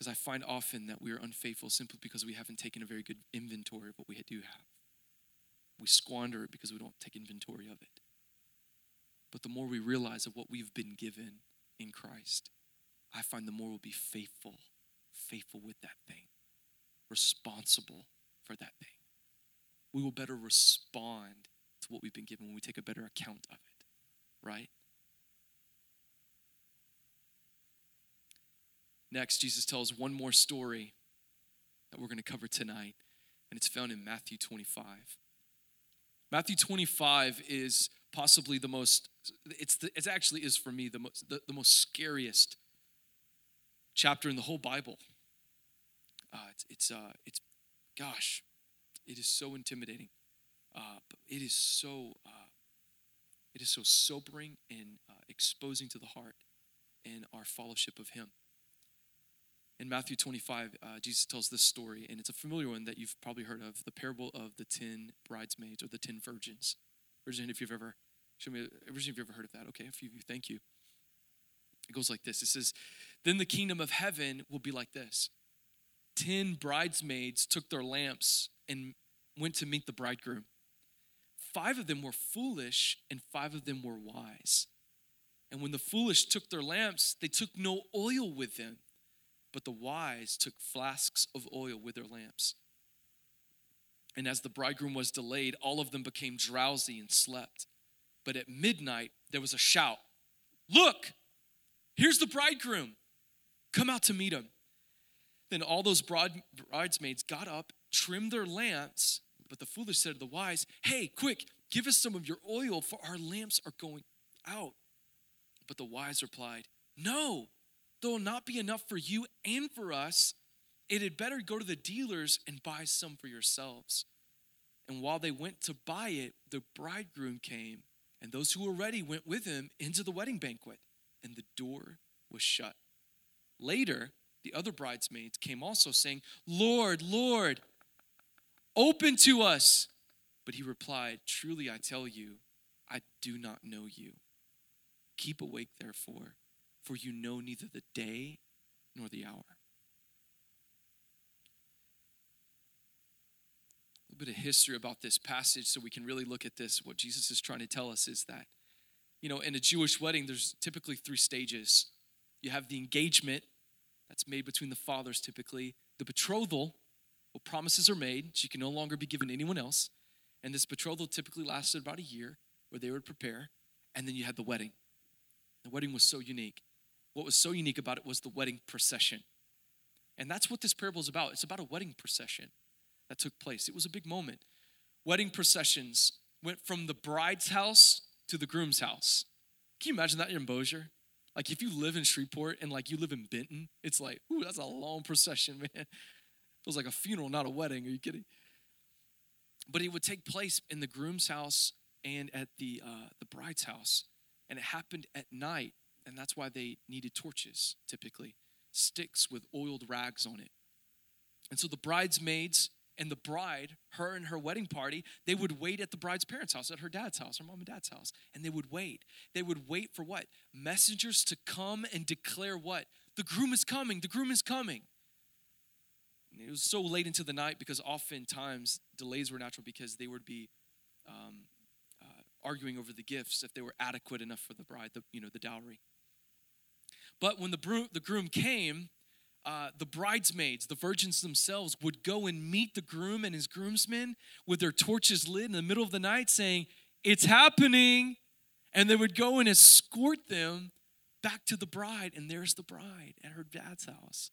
Because I find often that we are unfaithful simply because we haven't taken a very good inventory of what we do have. We squander it because we don't take inventory of it. But the more we realize of what we've been given in Christ, I find the more we'll be faithful, faithful with that thing, responsible for that thing. We will better respond to what we've been given when we take a better account of it, right? Next, Jesus tells one more story that we're going to cover tonight, and it's found in Matthew 25. Matthew 25 is possibly the most, it's, the, it actually is for me the most, the, the most scariest chapter in the whole Bible. Uh, it's, it's, uh, it's, gosh, it is so intimidating. Uh, it is so, uh, it is so sobering and uh, exposing to the heart and our fellowship of Him in Matthew 25, uh, Jesus tells this story, and it's a familiar one that you've probably heard of the parable of the 10 bridesmaids or the 10 virgins. Virgin, if you've ever, show me, virgin, if you've ever heard of that. Okay, a few of you, thank you. It goes like this It says, Then the kingdom of heaven will be like this 10 bridesmaids took their lamps and went to meet the bridegroom. Five of them were foolish, and five of them were wise. And when the foolish took their lamps, they took no oil with them. But the wise took flasks of oil with their lamps. And as the bridegroom was delayed, all of them became drowsy and slept. But at midnight, there was a shout Look, here's the bridegroom. Come out to meet him. Then all those bride, bridesmaids got up, trimmed their lamps. But the foolish said to the wise, Hey, quick, give us some of your oil, for our lamps are going out. But the wise replied, No, will not be enough for you and for us. It had better go to the dealers and buy some for yourselves. And while they went to buy it, the bridegroom came, and those who were ready went with him into the wedding banquet, and the door was shut. Later, the other bridesmaids came also, saying, Lord, Lord, open to us. But he replied, Truly I tell you, I do not know you. Keep awake, therefore, for you know neither the day nor the hour. A little bit of history about this passage so we can really look at this. What Jesus is trying to tell us is that, you know, in a Jewish wedding, there's typically three stages. You have the engagement that's made between the fathers typically, the betrothal, where promises are made, she can no longer be given to anyone else. And this betrothal typically lasted about a year where they would prepare. And then you had the wedding. The wedding was so unique. What was so unique about it was the wedding procession. And that's what this parable is about. It's about a wedding procession that took place. It was a big moment. Wedding processions went from the bride's house to the groom's house. Can you imagine that in Bossier? Like if you live in Shreveport and like you live in Benton, it's like, ooh, that's a long procession, man. It was like a funeral, not a wedding. Are you kidding? But it would take place in the groom's house and at the uh, the bride's house, and it happened at night, and that's why they needed torches, typically sticks with oiled rags on it. And so the bridesmaids and the bride, her and her wedding party, they would wait at the bride's parents' house, at her dad's house, her mom and dad's house, and they would wait. They would wait for what? Messengers to come and declare what? The groom is coming, the groom is coming. And it was so late into the night because oftentimes delays were natural because they would be um, uh, arguing over the gifts if they were adequate enough for the bride, the, you know, the dowry. But when the, the groom came, uh, the bridesmaids, the virgins themselves, would go and meet the groom and his groomsmen with their torches lit in the middle of the night, saying, It's happening. And they would go and escort them back to the bride. And there's the bride at her dad's house.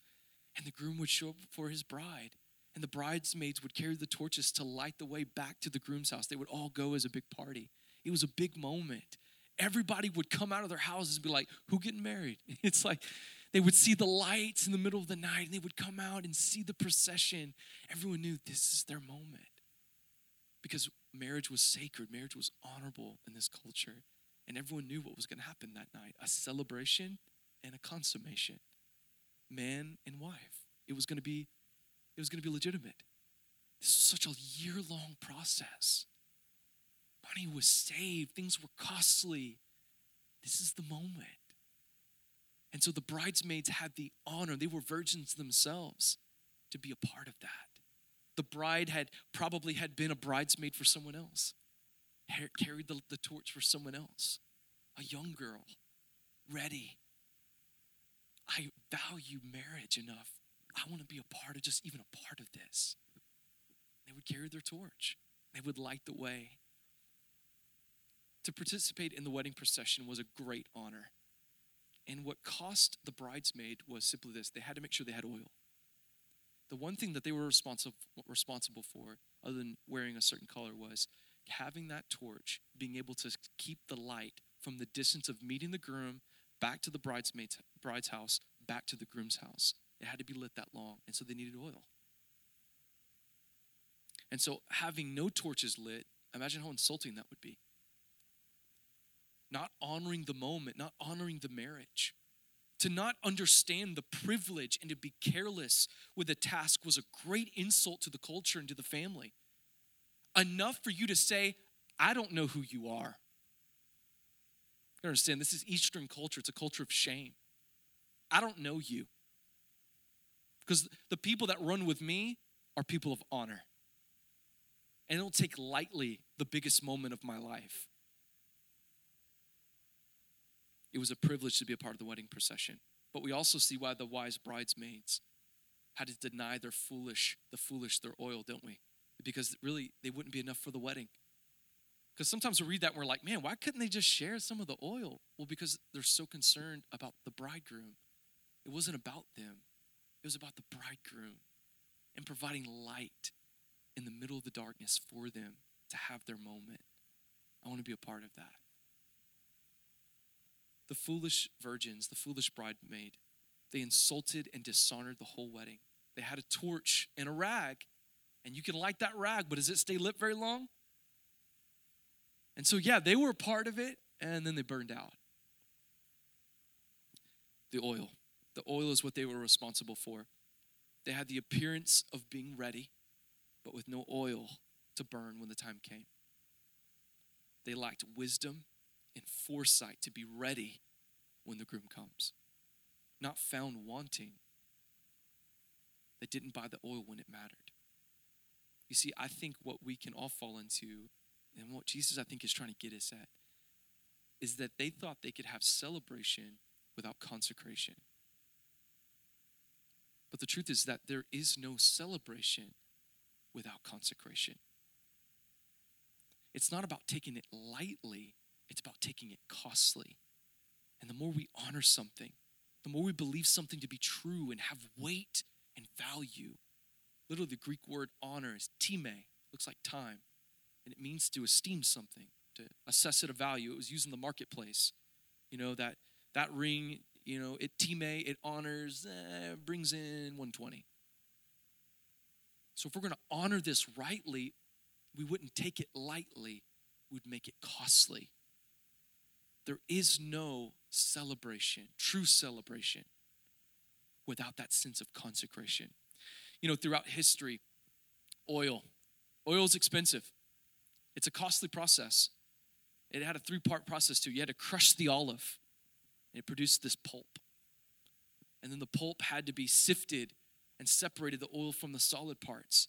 And the groom would show up for his bride. And the bridesmaids would carry the torches to light the way back to the groom's house. They would all go as a big party. It was a big moment. Everybody would come out of their houses and be like, Who getting married? It's like, they would see the lights in the middle of the night and they would come out and see the procession. Everyone knew this is their moment because marriage was sacred, marriage was honorable in this culture. And everyone knew what was going to happen that night a celebration and a consummation. Man and wife. It was going to be it was going to be legitimate. This was such a year-long process. Money was saved, things were costly. This is the moment. And so the bridesmaids had the honor, they were virgins themselves, to be a part of that. The bride had probably had been a bridesmaid for someone else, carried the, the torch for someone else, a young girl, ready. I value marriage enough. I want to be a part of just even a part of this. They would carry their torch. They would light the way. To participate in the wedding procession was a great honor. And what cost the bridesmaid was simply this they had to make sure they had oil. The one thing that they were responsible, responsible for, other than wearing a certain color, was having that torch, being able to keep the light from the distance of meeting the groom back to the bridesmaid's bride's house, back to the groom's house. It had to be lit that long, and so they needed oil. And so, having no torches lit, imagine how insulting that would be not honoring the moment, not honoring the marriage. To not understand the privilege and to be careless with a task was a great insult to the culture and to the family. Enough for you to say, I don't know who you are. You understand, this is Eastern culture, it's a culture of shame. I don't know you. Because the people that run with me are people of honor. And I don't take lightly the biggest moment of my life. It was a privilege to be a part of the wedding procession. But we also see why the wise bridesmaids had to deny their foolish, the foolish, their oil, don't we? Because really, they wouldn't be enough for the wedding. Because sometimes we read that and we're like, man, why couldn't they just share some of the oil? Well, because they're so concerned about the bridegroom. It wasn't about them, it was about the bridegroom and providing light in the middle of the darkness for them to have their moment. I want to be a part of that. The foolish virgins, the foolish bridesmaid, they insulted and dishonored the whole wedding. They had a torch and a rag, and you can light that rag, but does it stay lit very long? And so, yeah, they were a part of it, and then they burned out. The oil. The oil is what they were responsible for. They had the appearance of being ready, but with no oil to burn when the time came. They lacked wisdom and foresight to be ready when the groom comes, not found wanting. They didn't buy the oil when it mattered. You see, I think what we can all fall into, and what Jesus, I think, is trying to get us at, is that they thought they could have celebration without consecration. But the truth is that there is no celebration without consecration. It's not about taking it lightly, it's about taking it costly. And the more we honor something, the more we believe something to be true and have weight and value. Literally, the Greek word honor is time, looks like time, and it means to esteem something, to assess it a value. It was used in the marketplace. You know, that that ring, you know, it time, it honors, eh, brings in 120. So if we're going to honor this rightly, we wouldn't take it lightly, we'd make it costly. There is no celebration, true celebration, without that sense of consecration. You know, throughout history, oil, oil is expensive. It's a costly process. It had a three part process too. You had to crush the olive, and it produced this pulp. And then the pulp had to be sifted and separated the oil from the solid parts.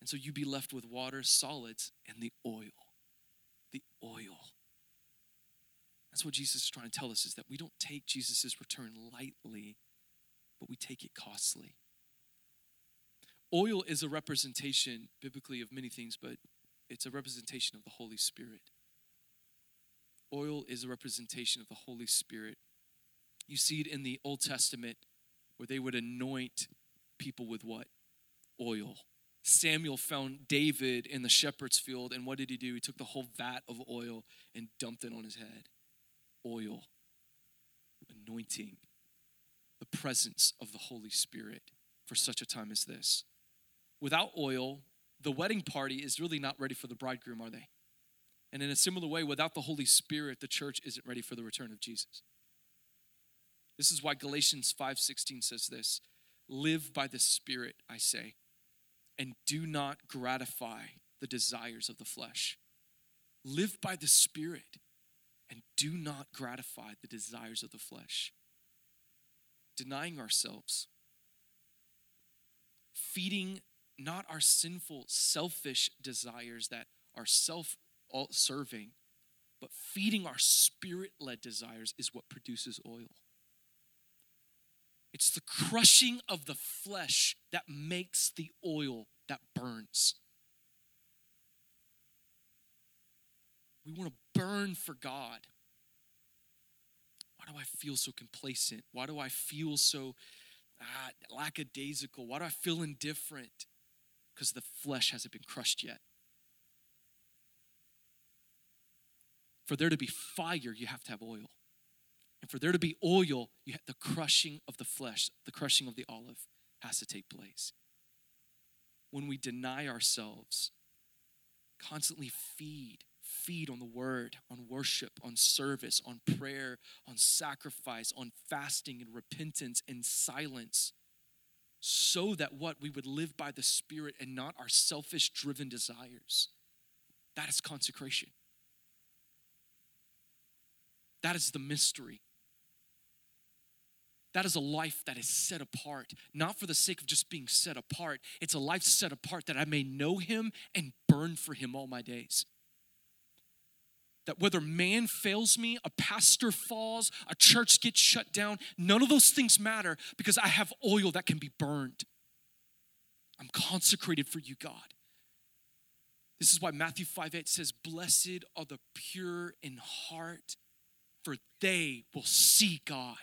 And so you'd be left with water, solids, and the oil. The oil. That's what Jesus is trying to tell us is that we don't take Jesus' return lightly, but we take it costly. Oil is a representation, biblically, of many things, but it's a representation of the Holy Spirit. Oil is a representation of the Holy Spirit. You see it in the Old Testament where they would anoint people with what? Oil. Samuel found David in the shepherd's field, and what did he do? He took the whole vat of oil and dumped it on his head. Oil, anointing, the presence of the Holy Spirit for such a time as this. Without oil, the wedding party is really not ready for the bridegroom, are they? And in a similar way, without the Holy Spirit, the church isn't ready for the return of Jesus. This is why Galatians 5:16 says this, "Live by the Spirit, I say, and do not gratify the desires of the flesh." Live by the Spirit and do not gratify the desires of the flesh. Denying ourselves, feeding not our sinful, selfish desires that are self serving, but feeding our spirit led desires is what produces oil. It's the crushing of the flesh that makes the oil that burns. We want to burn for God. Why do I feel so complacent? Why do I feel so ah, lackadaisical? Why do I feel indifferent? Because the flesh hasn't been crushed yet. For there to be fire, you have to have oil. And for there to be oil, you have the crushing of the flesh, the crushing of the olive has to take place. When we deny ourselves, constantly feed, feed on the word, on worship, on service, on prayer, on sacrifice, on fasting and repentance and silence, so that what we would live by the Spirit and not our selfish driven desires. That is consecration. That is the mystery. That is a life that is set apart, not for the sake of just being set apart. It's a life set apart that I may know Him and burn for Him all my days. That whether man fails me, a pastor falls, a church gets shut down, none of those things matter because I have oil that can be burned. I'm consecrated for you, God. This is why Matthew 5 8 says, Blessed are the pure in heart, for they will see God.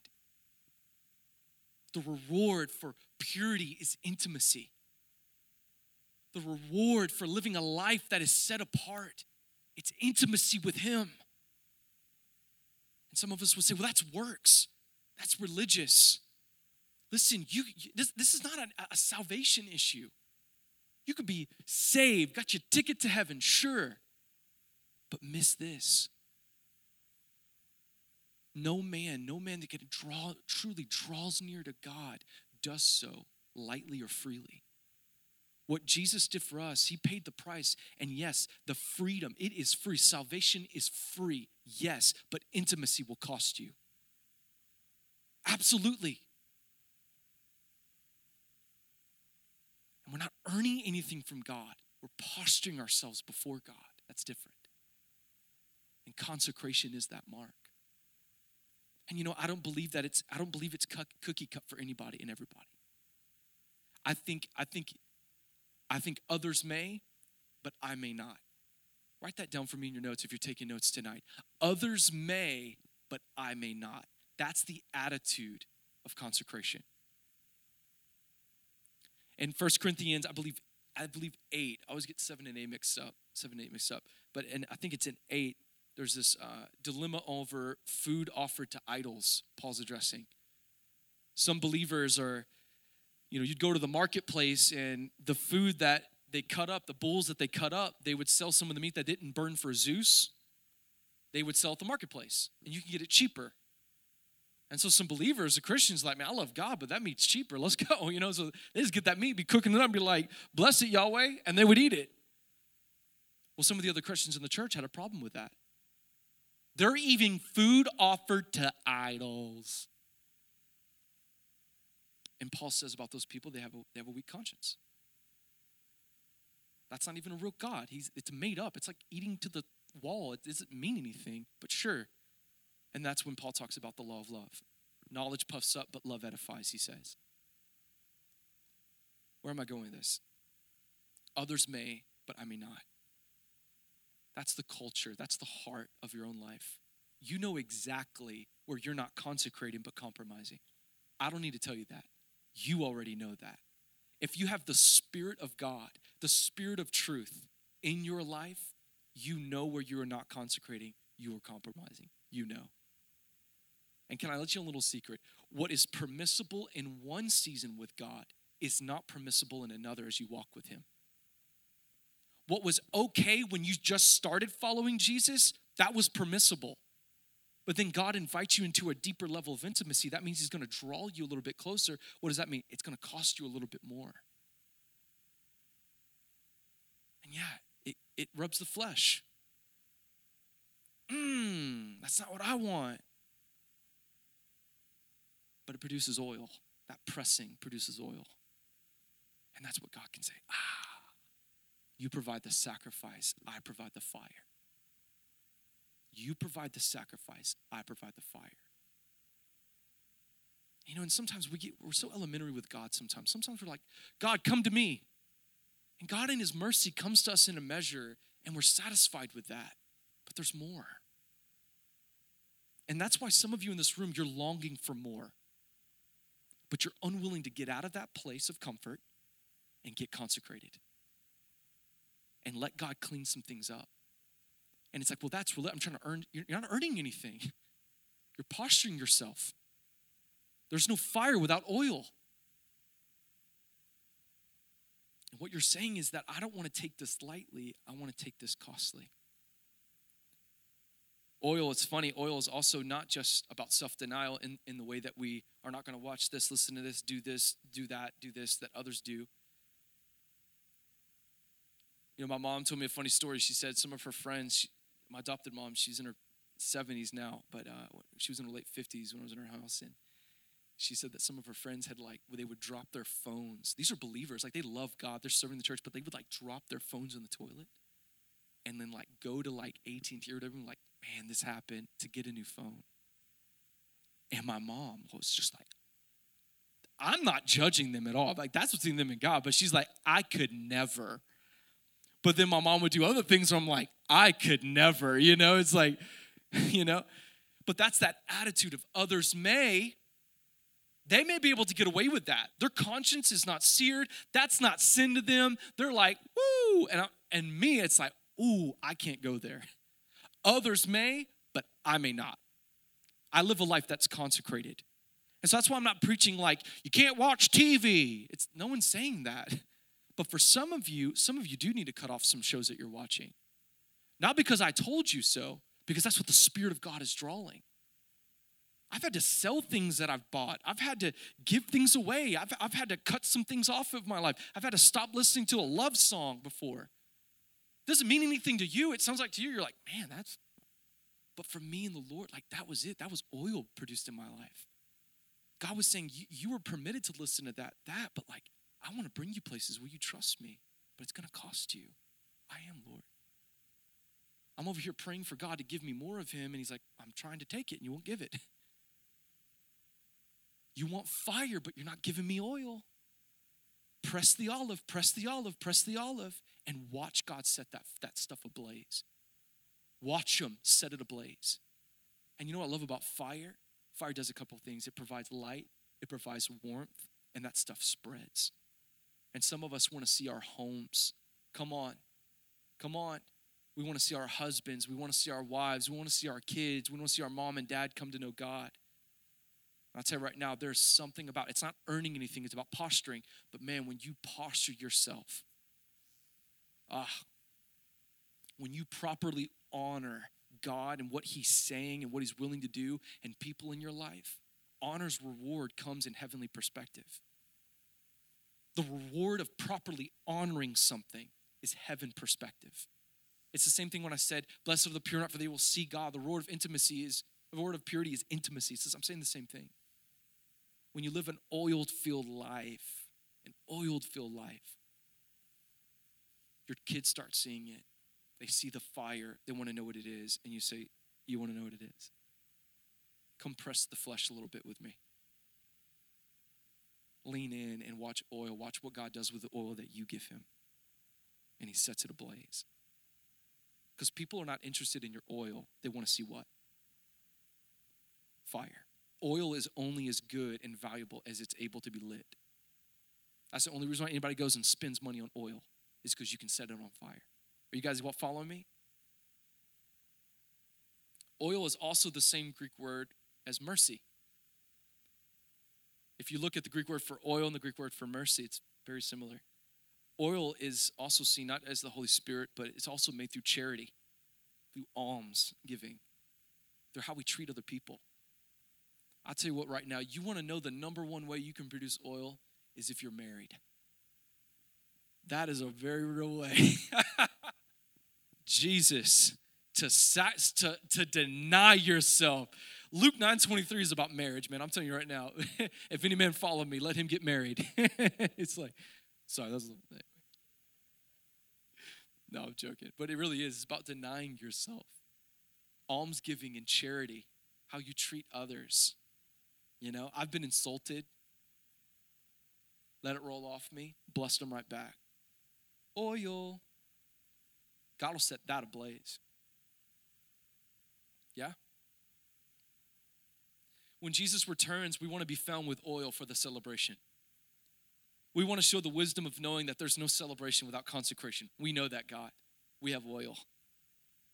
The reward for purity is intimacy. the reward for living a life that is set apart. It's intimacy with Him. And some of us would say, well, that's works, that's religious. Listen, you, this, this is not a, a salvation issue. You could be saved, got your ticket to heaven, sure, but miss this. No man, no man that can draw, truly draws near to God does so lightly or freely. What Jesus did for us, He paid the price. And yes, the freedom, it is free. Salvation is free, yes, but intimacy will cost you. Absolutely. And we're not earning anything from God, we're posturing ourselves before God. That's different. And consecration is that mark. And you know, I don't believe that it's I don't believe it's cookie cut for anybody and everybody. I think I think I think others may, but I may not. Write that down for me in your notes if you're taking notes tonight. Others may, but I may not. That's the attitude of consecration. In First Corinthians, I believe, I believe eight. I always get seven and eight mixed up. Seven and eight mixed up. But and I think it's in eight there's this uh, dilemma over food offered to idols paul's addressing some believers are you know you'd go to the marketplace and the food that they cut up the bulls that they cut up they would sell some of the meat that didn't burn for zeus they would sell at the marketplace and you can get it cheaper and so some believers, the Christians, like, man, I love God, but that meat's cheaper. Let's go. You know, so they just get that meat, be cooking it up, be like, bless it, Yahweh, and they would eat it. Well, some of the other Christians in the church had a problem with that. They're eating food offered to idols. And Paul says about those people, they have a, they have a weak conscience. That's not even a real God. He's, it's made up. It's like eating to the wall. It doesn't mean anything, but sure. And that's when Paul talks about the law of love. Knowledge puffs up, but love edifies, he says. Where am I going with this? Others may, but I may not. That's the culture, that's the heart of your own life. You know exactly where you're not consecrating but compromising. I don't need to tell you that. You already know that. If you have the Spirit of God, the Spirit of truth in your life, you know where you are not consecrating, you are compromising. You know. And can I let you a little secret? What is permissible in one season with God is not permissible in another as you walk with Him what was okay when you just started following Jesus, that was permissible. But then God invites you into a deeper level of intimacy. That means He's going to draw you a little bit closer. What does that mean? It's going to cost you a little bit more. And yeah, it, it rubs the flesh. Mmm, that's not what I want. But it produces oil. That pressing produces oil. And that's what God can say. Ah, you provide the sacrifice, I provide the fire. You provide the sacrifice, I provide the fire. You know, and sometimes we get we're so elementary with God sometimes. Sometimes we're like, God, come to me. And God in his mercy comes to us in a measure, and we're satisfied with that. But there's more. And that's why some of you in this room, you're longing for more. But you're unwilling to get out of that place of comfort and get consecrated and let God clean some things up. And it's like, well, that's I'm trying to earn, you're not earning anything. You're posturing yourself. There's no fire without oil. And what you're saying is that I don't want to take this lightly, I want to take this costly. Oil, it's funny, oil is also not just about self denial in, in the way that we are not going to watch this, listen to this, do this, do that, do this, that others do. You know, my mom told me a funny story. She said some of her friends, my adopted mom, she's in her 70s now, but uh, she was in her late 50s when I was in her house. And she said that some of her friends had like, they would drop their phones. These are believers, like they love God, they're serving the church, but they would like drop their phones in the toilet and then like go to like AT&T or whatever, and like, man, this happened to get a new phone. And my mom was just like, I'm not judging them at all. Like that's between them and God. But she's like, I could never. But then my mom would do other things where I'm like, I could never, you know? It's like, you know? But that's that attitude of others may, They may be able to get away with that. Their conscience is not seared. That's not sin to them. They're like, woo. And, and me, it's like, ooh, I can't go there. Others may, but I may not. I live a life that's consecrated. And so that's why I'm not preaching like, you can't watch TV. It's no one's saying that. But for some of you, some of you do need to cut off some shows that you're watching. Not because I told you so, because that's what the Spirit of God is drawing. I've had to sell things that I've bought. I've had to give things away. I've, I've had to cut some things off of my life. I've had to stop listening to a love song before. Doesn't mean anything to you. It sounds like to you, you're like, man, that's, but for me and the Lord, like that was it. That was oil produced in my life. God was saying, you, were permitted to listen to that, that, but like, I want to bring you places where you trust me, but it's going to cost you. I am, Lord. I'm over here praying for God to give me more of Him, and He's like, I'm trying to take it, and you won't give it. You want fire, but you're not giving me oil. Press the olive, press the olive, press the olive, and watch God set that, that stuff ablaze. Watch Him set it ablaze. And you know what I love about fire? Fire does a couple things it provides light, it provides warmth, and that stuff spreads. And some of us want to see our homes. Come on. Come on. We want to see our husbands. We want to see our wives. We want to see our kids. We want to see our mom and dad come to know God. I'll tell you right now, there's something about it's not earning anything, it's about posturing. But man, when you posture yourself, ah, when you properly honor God and what He's saying and what He's willing to do and people in your life, honor's reward comes in heavenly perspective. The reward of properly honoring something is heaven perspective. It's the same thing when I said, Blessed are the pure, not for they will see God. The reward of intimacy is, the reward of purity is intimacy. Says, I'm saying the same thing when you live an oiled filled life, an oiled filled life, your kids start seeing it. They see the fire, they want to know what it is, and you say, You want to know what it is? Come press the flesh a little bit with me. Lean in and watch oil. Watch what God does with the oil that you give Him. And He sets it ablaze. Because people are not interested in your oil, they want to see what? Fire oil is only as good and valuable as it's able to be lit. That's the only reason why anybody goes and spends money on oil is because you can set it on fire. Are you guys following me? Oil is also the same Greek word as mercy. If you look at the Greek word for oil and the Greek word for mercy, it's very similar. Oil is also seen not as the Holy Spirit, but it's also made through charity, through alms giving, through how we treat other people. I'll tell you what, right now, you want to know the number one way you can produce oil is if you're married. That is a very real way. Jesus, to, to, to deny yourself. Luke 9.23 is about marriage, man. I'm telling you right now, if any man follow me, let him get married. it's like, sorry, that's a little No, I'm joking. But it really is. It's about denying yourself. Almsgiving and charity, how you treat others. You know, I've been insulted. Let it roll off me. Blessed them right back. Oh, oil. God will set that ablaze. Yeah? When Jesus returns, we want to be found with oil for the celebration. We want to show the wisdom of knowing that there's no celebration without consecration. We know that, God. We have oil.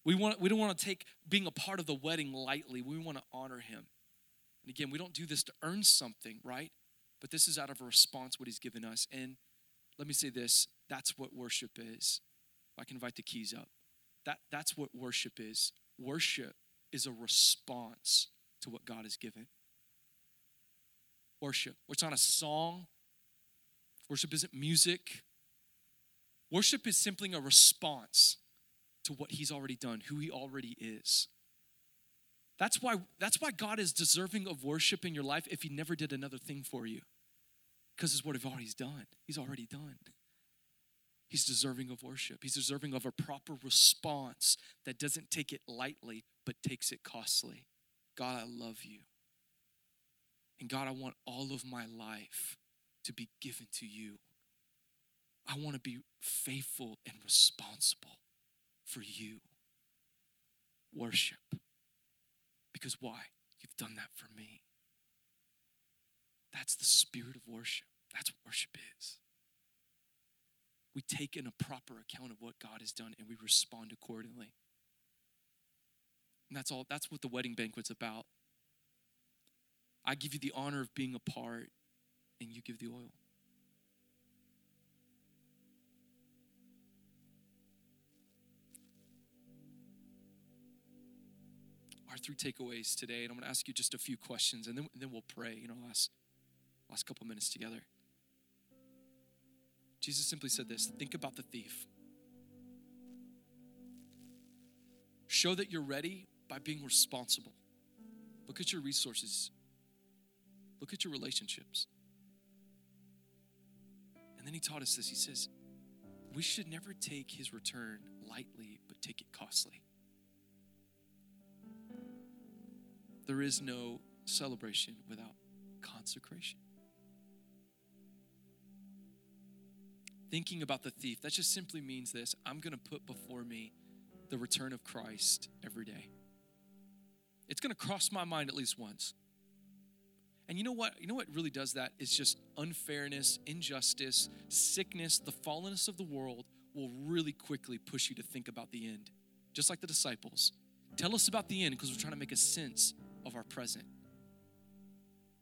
We, want, we don't want to take being a part of the wedding lightly. We want to honor him. And again, we don't do this to earn something, right? But this is out of a response what he's given us. And let me say this that's what worship is. I can invite the keys up. That, that's what worship is. Worship is a response to what God has given. Worship. It's not a song. Worship isn't music. Worship is simply a response to what He's already done, who He already is. That's why, that's why God is deserving of worship in your life if He never did another thing for you. Because it's what He's already done. He's already done. He's deserving of worship. He's deserving of a proper response that doesn't take it lightly, but takes it costly. God, I love you. And God, I want all of my life to be given to you. I want to be faithful and responsible for you. Worship. Because why? You've done that for me. That's the spirit of worship. That's what worship is. We take in a proper account of what God has done and we respond accordingly. And that's all, that's what the wedding banquet's about. I give you the honor of being a part, and you give the oil. Our three takeaways today, and I'm going to ask you just a few questions, and then, and then we'll pray. You know, last last couple minutes together. Jesus simply said this: Think about the thief. Show that you're ready by being responsible. Look at your resources. Look at your relationships. And then he taught us this. He says, we should never take his return lightly, but take it costly. There is no celebration without consecration. Thinking about the thief, that just simply means this I'm going to put before me the return of Christ every day. It's going to cross my mind at least once. And you know what? You know what really does that is just unfairness, injustice, sickness, the fallenness of the world will really quickly push you to think about the end. Just like the disciples. Tell us about the end because we're trying to make a sense of our present.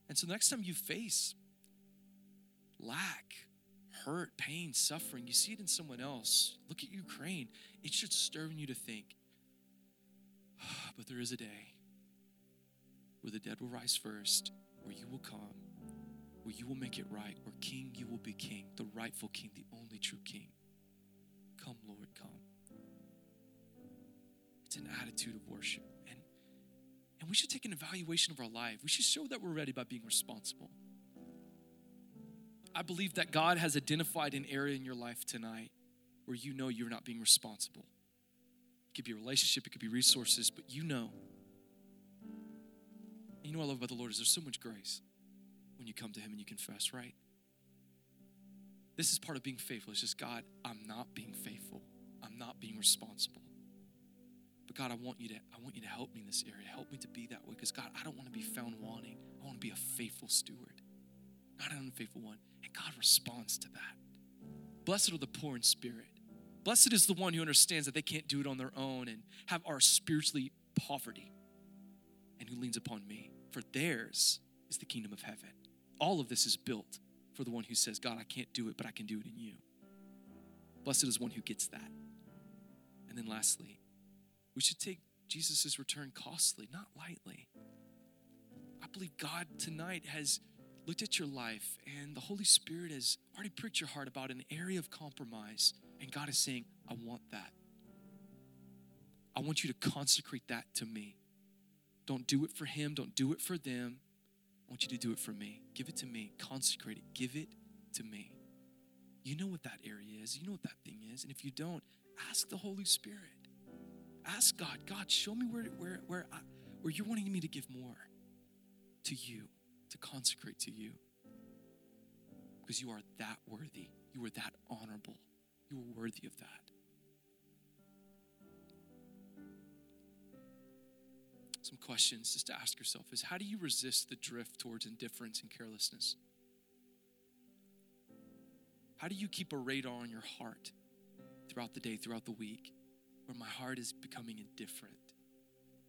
And so next time you face lack, hurt, pain, suffering, you see it in someone else. Look at Ukraine. It should stir in you to think, ah, but there is a day where the dead will rise first where you will come, where you will make it right, where king you will be king, the rightful king, the only true king. Come, Lord, come. It's an attitude of worship. And, and we should take an evaluation of our life. We should show that we're ready by being responsible. I believe that God has identified an area in your life tonight where you know you're not being responsible. It could be a relationship, it could be resources, but you know and you know what I love about the Lord is there's so much grace when you come to Him and you confess, right? This is part of being faithful. It's just, God, I'm not being faithful. I'm not being responsible. But God, I want you to, I want you to help me in this area. Help me to be that way. Because God, I don't want to be found wanting. I want to be a faithful steward, not an unfaithful one. And God responds to that. Blessed are the poor in spirit. Blessed is the one who understands that they can't do it on their own and have our spiritually poverty and who leans upon me for theirs is the kingdom of heaven. All of this is built for the one who says, God, I can't do it, but I can do it in you. Blessed is one who gets that. And then lastly, we should take Jesus' return costly, not lightly. I believe God tonight has looked at your life and the Holy Spirit has already pricked your heart about an area of compromise. And God is saying, I want that. I want you to consecrate that to me. Don't do it for him, don't do it for them. I want you to do it for me. Give it to me. Consecrate it. Give it to me. You know what that area is. You know what that thing is. And if you don't, ask the Holy Spirit. Ask God, God, show me where where where I, where you're wanting me to give more to you, to consecrate to you. Because you are that worthy. You are that honorable. You are worthy of that. Some questions just to ask yourself is how do you resist the drift towards indifference and carelessness? How do you keep a radar on your heart throughout the day, throughout the week, where my heart is becoming indifferent?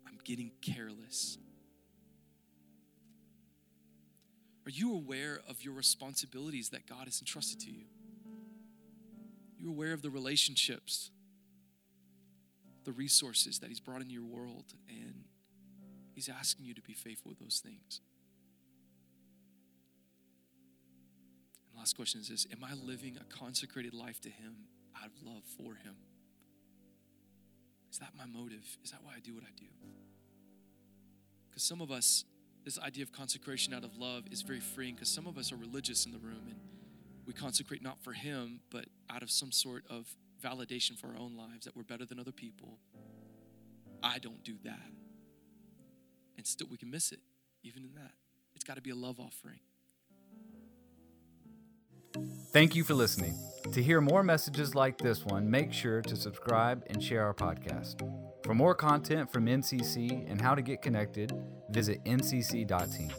I'm getting careless. Are you aware of your responsibilities that God has entrusted to you? You're aware of the relationships, the resources that He's brought into your world, and He's asking you to be faithful with those things. And last question is this Am I living a consecrated life to Him out of love for Him? Is that my motive? Is that why I do what I do? Because some of us, this idea of consecration out of love is very freeing because some of us are religious in the room and we consecrate not for Him, but out of some sort of validation for our own lives that we're better than other people. I don't do that and still we can miss it, even in that. It's got to be a love offering. Thank you for listening. To hear more messages like this one, make sure to subscribe and share our podcast. For more content from NCC and how to get connected, visit ncc.team.